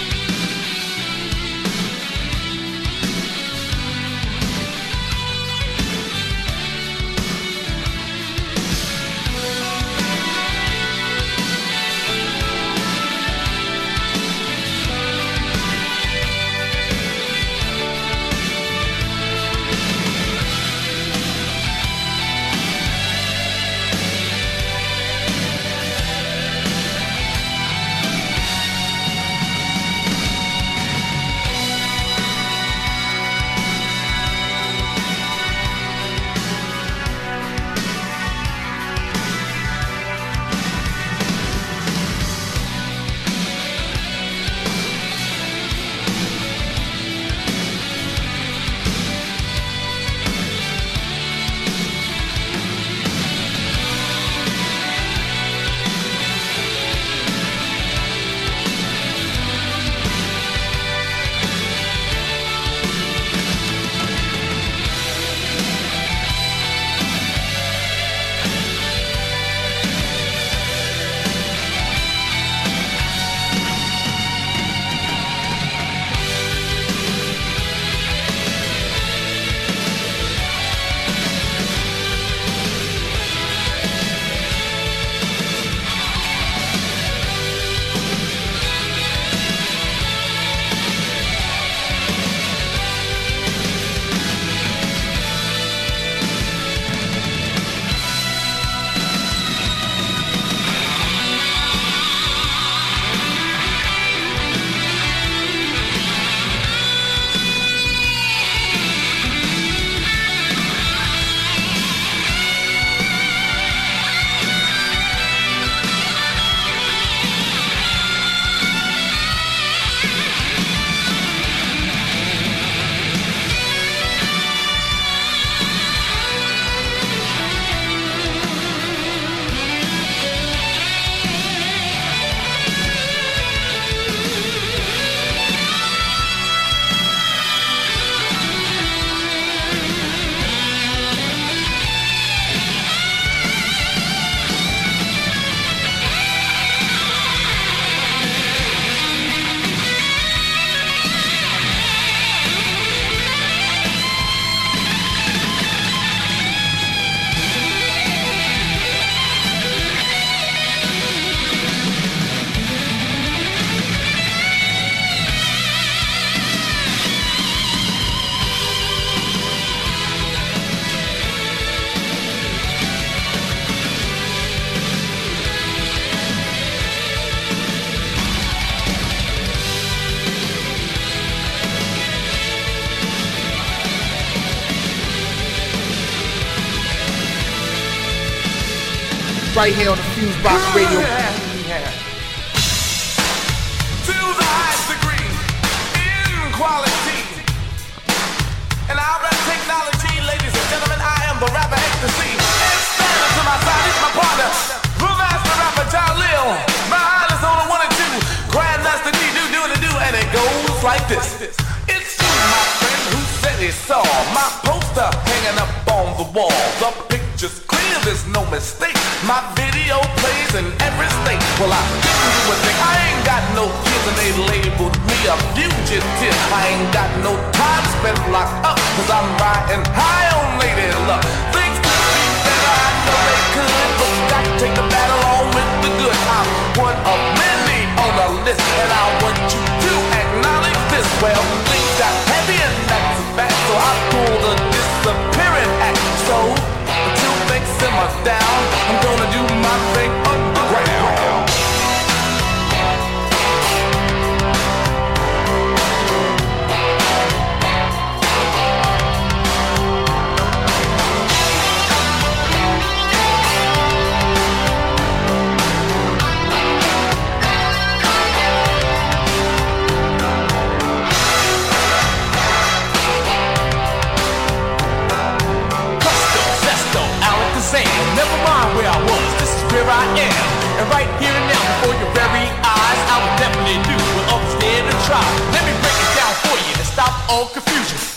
Do the high degree in quality. And I got technology ladies and gentlemen I am the rapper X from my partner Move as the rapper J Little My hustle so the one to Jimmy cried that's the do, do do and it goes like this. It's you, my friend, who said he saw my poster hanging up on the wall. The picture's clear, there's no mistake. My video plays in every state. Well, I do a thing. I ain't got no kids and they labeled me a fugitive. I ain't got no time spent locked up, cause I'm riding high on lady luck. Things could be better, I know they could, but you got to take the battle on with the good. I'm one of many on the list, and I want you to acknowledge this. Well, things got heavy and that's a fact, so I pulled a disappearing act. So, simmer down, I'm gonna do my thing And right here and now, before your very eyes, I will definitely do what others dare to try. Let me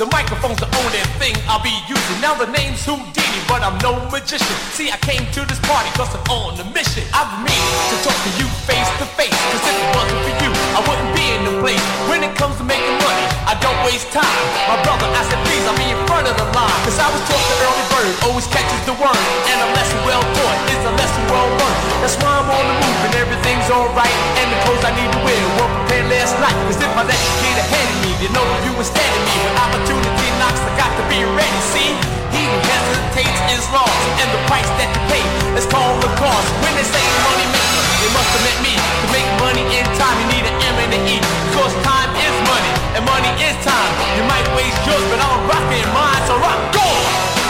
the microphone's the only thing I'll be using. Now the name's Houdini, but I'm no magician. See, I came to this party cause I'm on a mission. I've meaning to talk to you face to face. Cause if it wasn't for you, I wouldn't be in the place. When it comes to making money, I don't waste time. My brother, I said, please, I'll be in front of the line. Cause I was taught the early bird always catches the worm. And a lesson well taught is a lesson well learned. That's why I'm on the move and everything's alright. And the clothes I need to wear were prepared last night. Cause if I let you get ahead of me, you know you were standing me. When opportunity knocks, I got to be ready. See? He who hesitates is lost. And the price that you pay is called the cost. When they say money maker, they must have meant me. To make money in time, you need an M and an E. Because time is money, and money is time. You might waste yours, but I'm rocking mine, so rock on!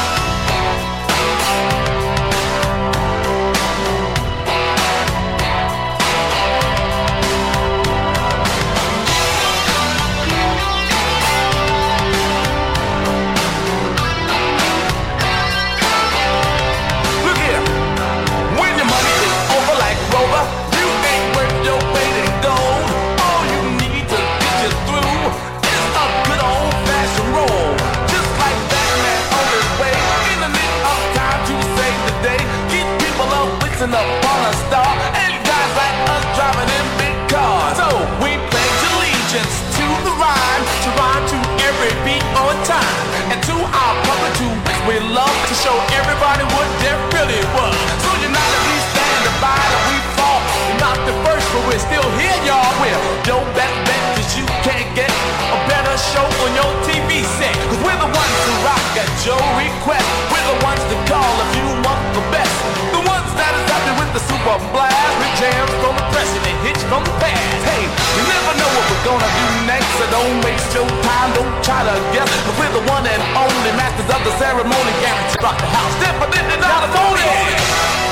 Your request. We're the ones to call if you want the best. The ones that is happy with the super blast. With jams from the press and hits from the past. Hey, you never know what we're gonna do next, so don't waste your time, don't try to guess. Cause we're the one and only masters of the ceremony. Guaranteed rock the house. Definitely not a phony. now.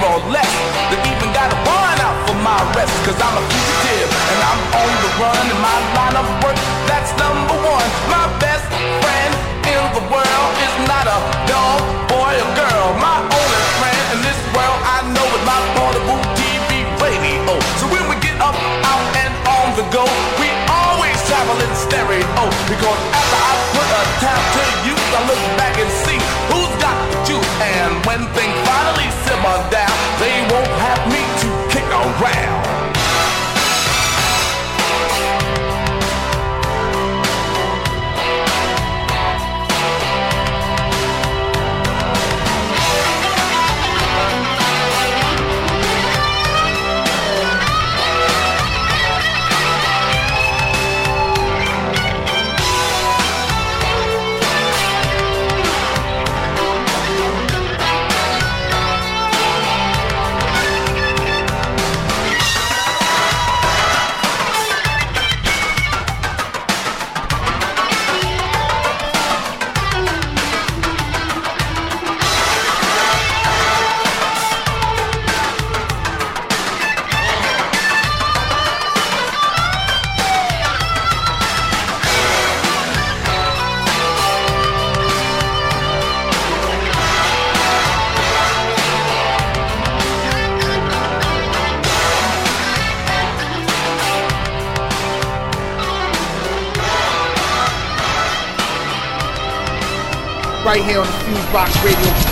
Year or less. They even got a warrant out for my arrest. Cause I'm a fugitive and I'm on the run. And my line of work, that's number one. My best friend in the world is not a dog, boy, or girl. My only friend in this world I know is my portable TV radio. So when we get up, out, and on the go, we always travel in stereo. Because after I put a tap to use, I look back and see who's got the juice. And when things kick Right here on the Fusebox Radio. Radio.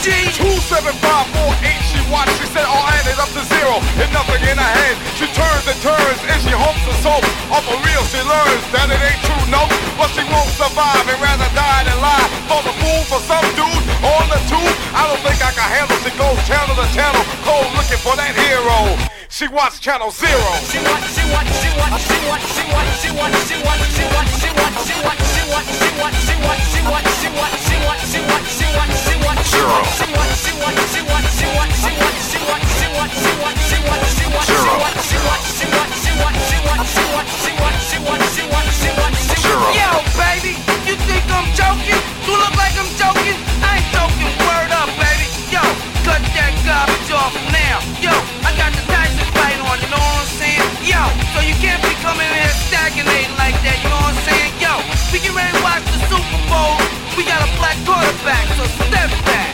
G. She watched. She said oh, all added up to zero and nothing in her head. She turns and turns and she hopes the soap. Off for real, she learns that it ain't true, no. But she won't survive and rather die than lie. For the fool for some dude on the tube. I don't think I can handle. She goes channel to channel, cold looking for that hero. She watch channel zero. She watch, she watch, she watch, she watch, she watch, she watch, she watch, she watch, she watch, she watch, she watch, she watch, she watch, she watch, she watch, she watch, she watch, she watch, she watch, Zero. she watch, she watch, she watch, she watch, she watch, she watch, she watch, she watch, she watch, she watch, she Zero. watch, she watch, she watch, she watch, she watch, Yo, baby, you think I'm joking? You look like I'm joking. I ain't joking. Word up, baby. Yo, cut that garbage off now. Yo, I got the Tyson fight on. You know what I'm saying? Yo, so you can't be coming in here stagnating like that. You know what I'm saying? Yo, we get ready to watch the Super Bowl. We got a black quarterback, so step back.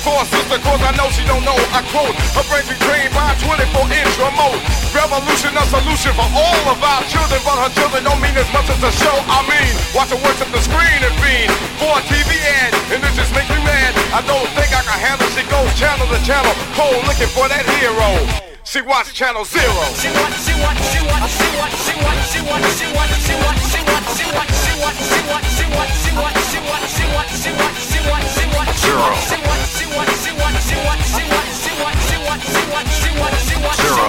For a sister, cause I know she don't know. I quote, her brain be trained by a 24 inch remote. Revolution, a solution for all of our children, but her children don't mean as much as the show. I mean, watch her worship the screen and fiend for a TV ad, and it just makes me mad. I don't think I can handle. She goes channel to channel, cold looking for that hero. She watch channel zero. She watch, she watch, she watch, she watch, she watch, she watch, she watch, she watch, she watch, she watch, she watch, she watch, she watch, she watch, she watch, she watch, she watch, she watch, she watch, zero. Zero.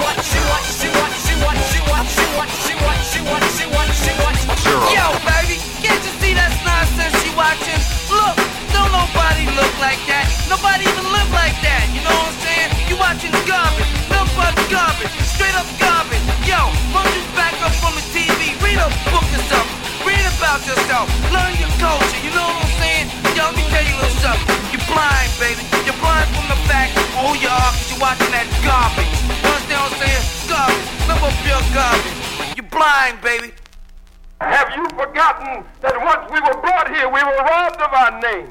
Yo, baby, can't you see that's nonsense you watching? Look, don't nobody look like that. Nobody even look like that. You know what I'm saying? You watching garbage, nothing but garbage, straight up garbage. Yo, won't you back up from the TV? Read a book or. Read about yourself. Learn your culture. You know what I'm saying? Yo, let me tell you little something. You're blind, baby. You're blind from the fact of who you are because you're watching that garbage. You understand what I'm saying? Garbage. Number pure garbage. You're blind, baby. Have you forgotten that once we were brought here, we were robbed of our name,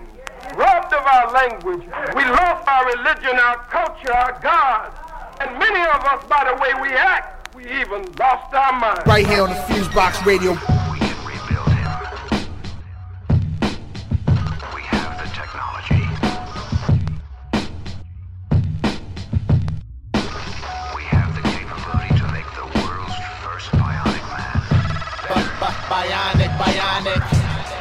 robbed of our language. We lost our religion, our culture, our God. And many of us, by the way we act, we even lost our mind. Right here on the Fusebox Radio. Bionic, bionic,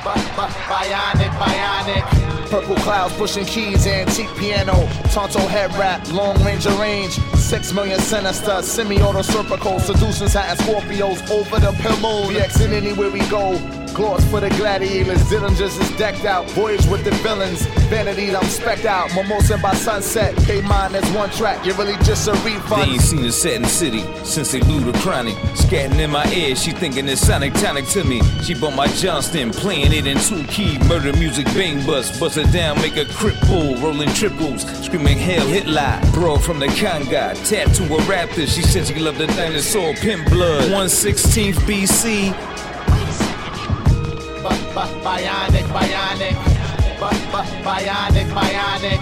bionic, bionic. Purple clouds pushing keys, antique piano, tonto head wrap, long range of range. Six million sinister, semi-auto serpico, seducing satin Scorpios over the pillows. We exit anywhere we go. Gloss for the gladiators, Dillinger's is decked out. Voyage with the villains, vanity I'm specked out. Mimosa by sunset, pay mine as one track. You're really just a refund. They ain't seen a set in city since they blew the chronic. Scatting in my ear, she thinking it's sonic tonic to me. She bought my Johnston, playing it in two key. Murder music, bang bust, bust it down, make a cripple. Rolling triples, screaming hell, hit lie. Broad from the Conga, tattoo a raptor. She said she loved the dinosaur, pimp blood. 116th BC, bionic, bionic, bionic, bionic.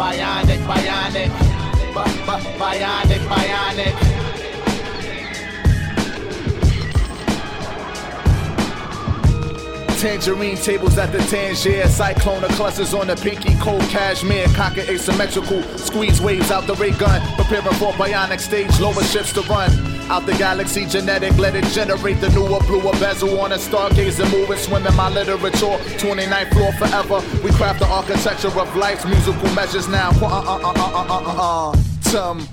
Bionic, bionic, bionic, bionic. Tangerine tables at the Tangier. Cyclone of clusters on the pinky cold cashmere. Cocker asymmetrical. Squeeze waves out the ray gun. Preparing for bionic stage. Lower ships to run. Out the galaxy genetic. Let it generate the newer, bluer bezel on a stargazer. Moving, swimming my literature. 29th floor forever. We craft the architecture of life's musical measures now. Uh uh uh uh uh uh uh uh. Tum.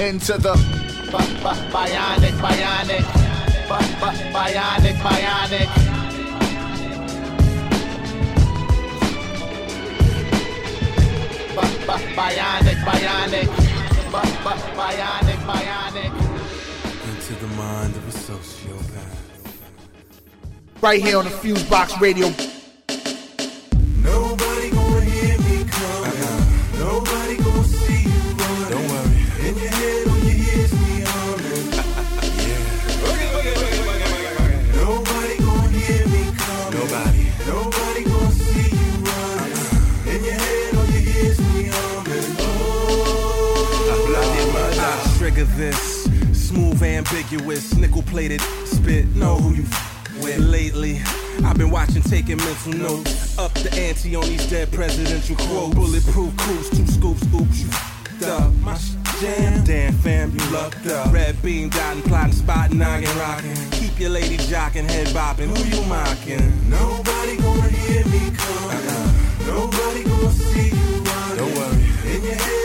Into the bionic, bionic bionic, bionic. Bionic, bionic, bionic, bionic. Into the mind of a sociopath. Right here on the Fuse Box Radio. Nobody Trigger this smooth, ambiguous, nickel plated spit. Know who you f- with lately. I've been watching, taking mental notes. Up the ante on these dead presidential quotes. Bulletproof cruise, two scoops, oops, you f***ed up. My sh- jam, damn fam, you lucked up. Red beam, dotting, plotting, spotting, noggin, rocking. Keep your lady jocking, head bopping. Who you mocking? Nobody gonna hear me coming. Nobody gonna see you running. Don't worry. In your head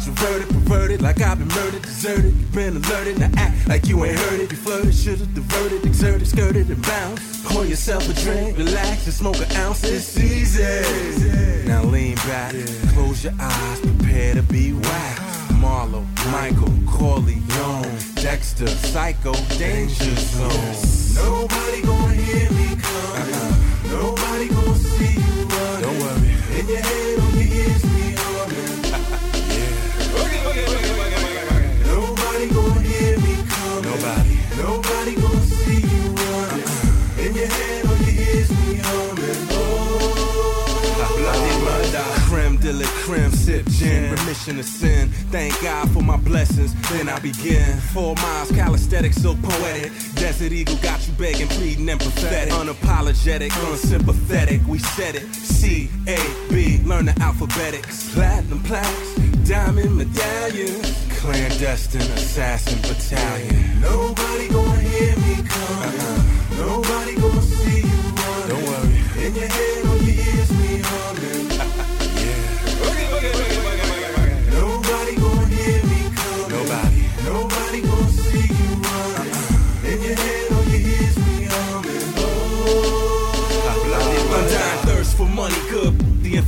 introverted, perverted, like I've been murdered, deserted. You've been alerted, now act like you ain't heard it. You flirted, should've diverted, exerted, skirted, and bounced. Pour yourself a drink, relax, and smoke an ounce. It's easy. Now lean back, close your eyes, prepare to be whacked. Marlo, Michael, Corleone, Dexter, Psycho, Danger Zone. Nobody gonna hear me coming. Nobody gonna see you running. Don't worry. In your head Nobody sip gin, remission of sin. Thank God for my blessings, then I begin. Four miles, calisthenic, so poetic. Desert Eagle got you begging, pleading, and pathetic. Unapologetic, unsympathetic, we said it. C A B, learn the alphabetics. Platinum plaques, diamond medallions. Clandestine assassin battalion. Nobody gonna hear me coming. Nobody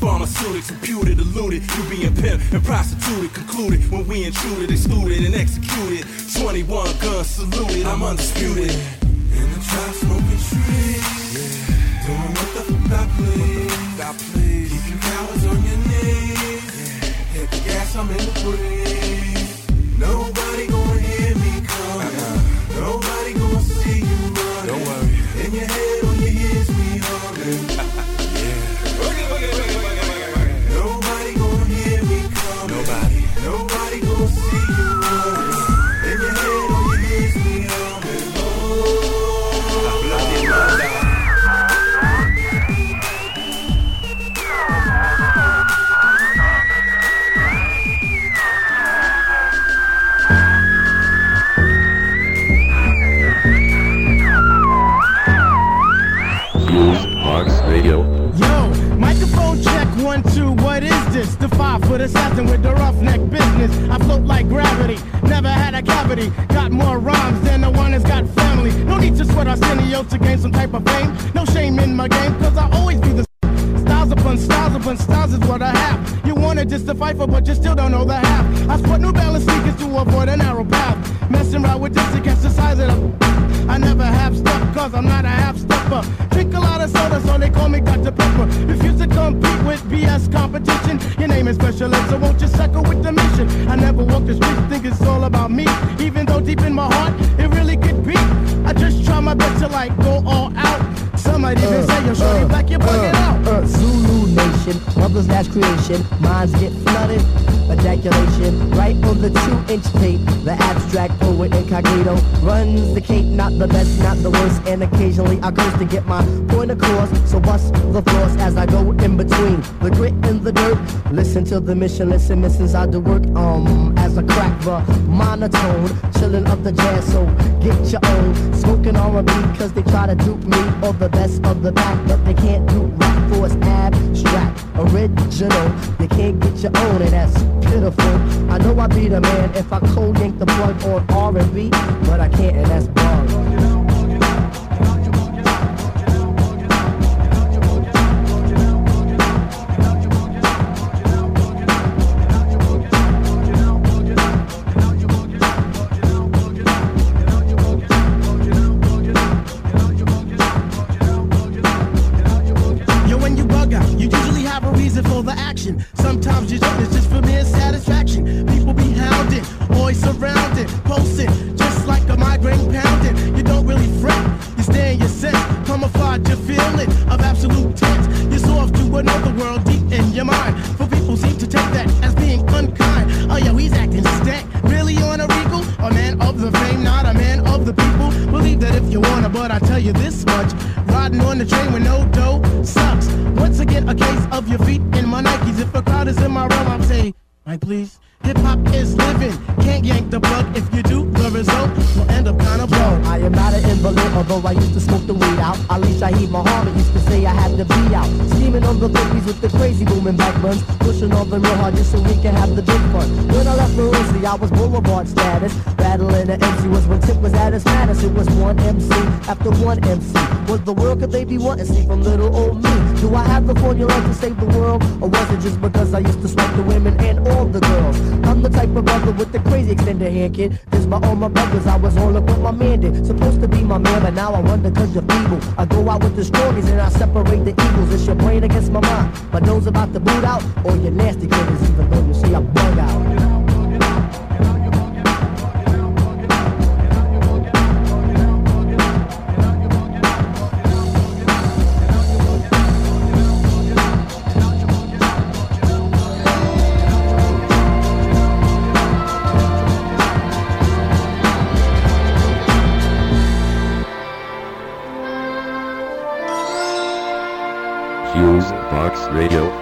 Pharmaceutics, reputed, eluded. You being pimp and prostituted, concluded. When we intruded, excluded, and executed. 21 guns saluted, I'm undisputed. In the trap, smoking trees. Doing what the fuck I please. God, please. Keep you cowards on your knees. Hit the gas, I'm in the breeze. Nobody Foot assassin with the roughneck business. I float like gravity, never had a cavity. Got more rhymes than the one that's got family. No need to sweat Arsenio to gain some type of fame. No shame in my game, cause I always be the Styles upon styles upon styles is what I have. You wanted just to fight for, but you still don't know the half. I sport New Balance sneakers to avoid a narrow path. Messing around with this to catch the size of the. I never have stuff cause I'm not a half stepper. Drink a lot of soda, so they call me Dr. Pepper. Refuse to compete with BS competition. Your name is special ed, so won't you suckle with the mission? I never walk the streets, think it's all about me. Even though deep in my heart, it really could be. I just try my best to like go all out. Some might even uh, say you're shorty uh, black, you're bugging uh, out. Uh, Zulu Nation, mother's last creation, minds get flooded. Ejaculation, right on the two-inch tape. The abstract poet incognito runs the cape, not the best, not the worst, and occasionally I curse to get my point across. So bust the floors as I go in between the grit and the dirt. Listen to the mission, listen, missions I do work. Um, as a crack the monotone, chilling up the jazz. So get your own, smoking R&B, cause they try to dupe me or the best of the back, but they can't do rap for it's abstract, original. You can't get your own, and that's pitiful. I know I'd be the man if I cold yank the plug on R&B, but I can't, and that's bug. Weed out. Ali Shaheed Muhammad used to say I had to be out. Scheming on the babies with the crazy booming back buns. Pushing all the real hard just so we can have the big fun. When I left Maroosie, I was boulevard status. Battling the MC was when Tip was at his maddest. It was one MC after one MC. Was the world could they be wanting see from little old me? Do I have the formula to save the world? Or was it just because I used to smoke the women and all the girls? I'm the type of brother with the crazy extended hand kid. This my all my brothers, I was all up what my man did. Supposed to be my man, but now I wonder cause you're feeble. I go out with the strongest and I separate the evils. It's your brain against my mind. My nose about to boot out, or your nasty critters, even though you see I bug out. Radio.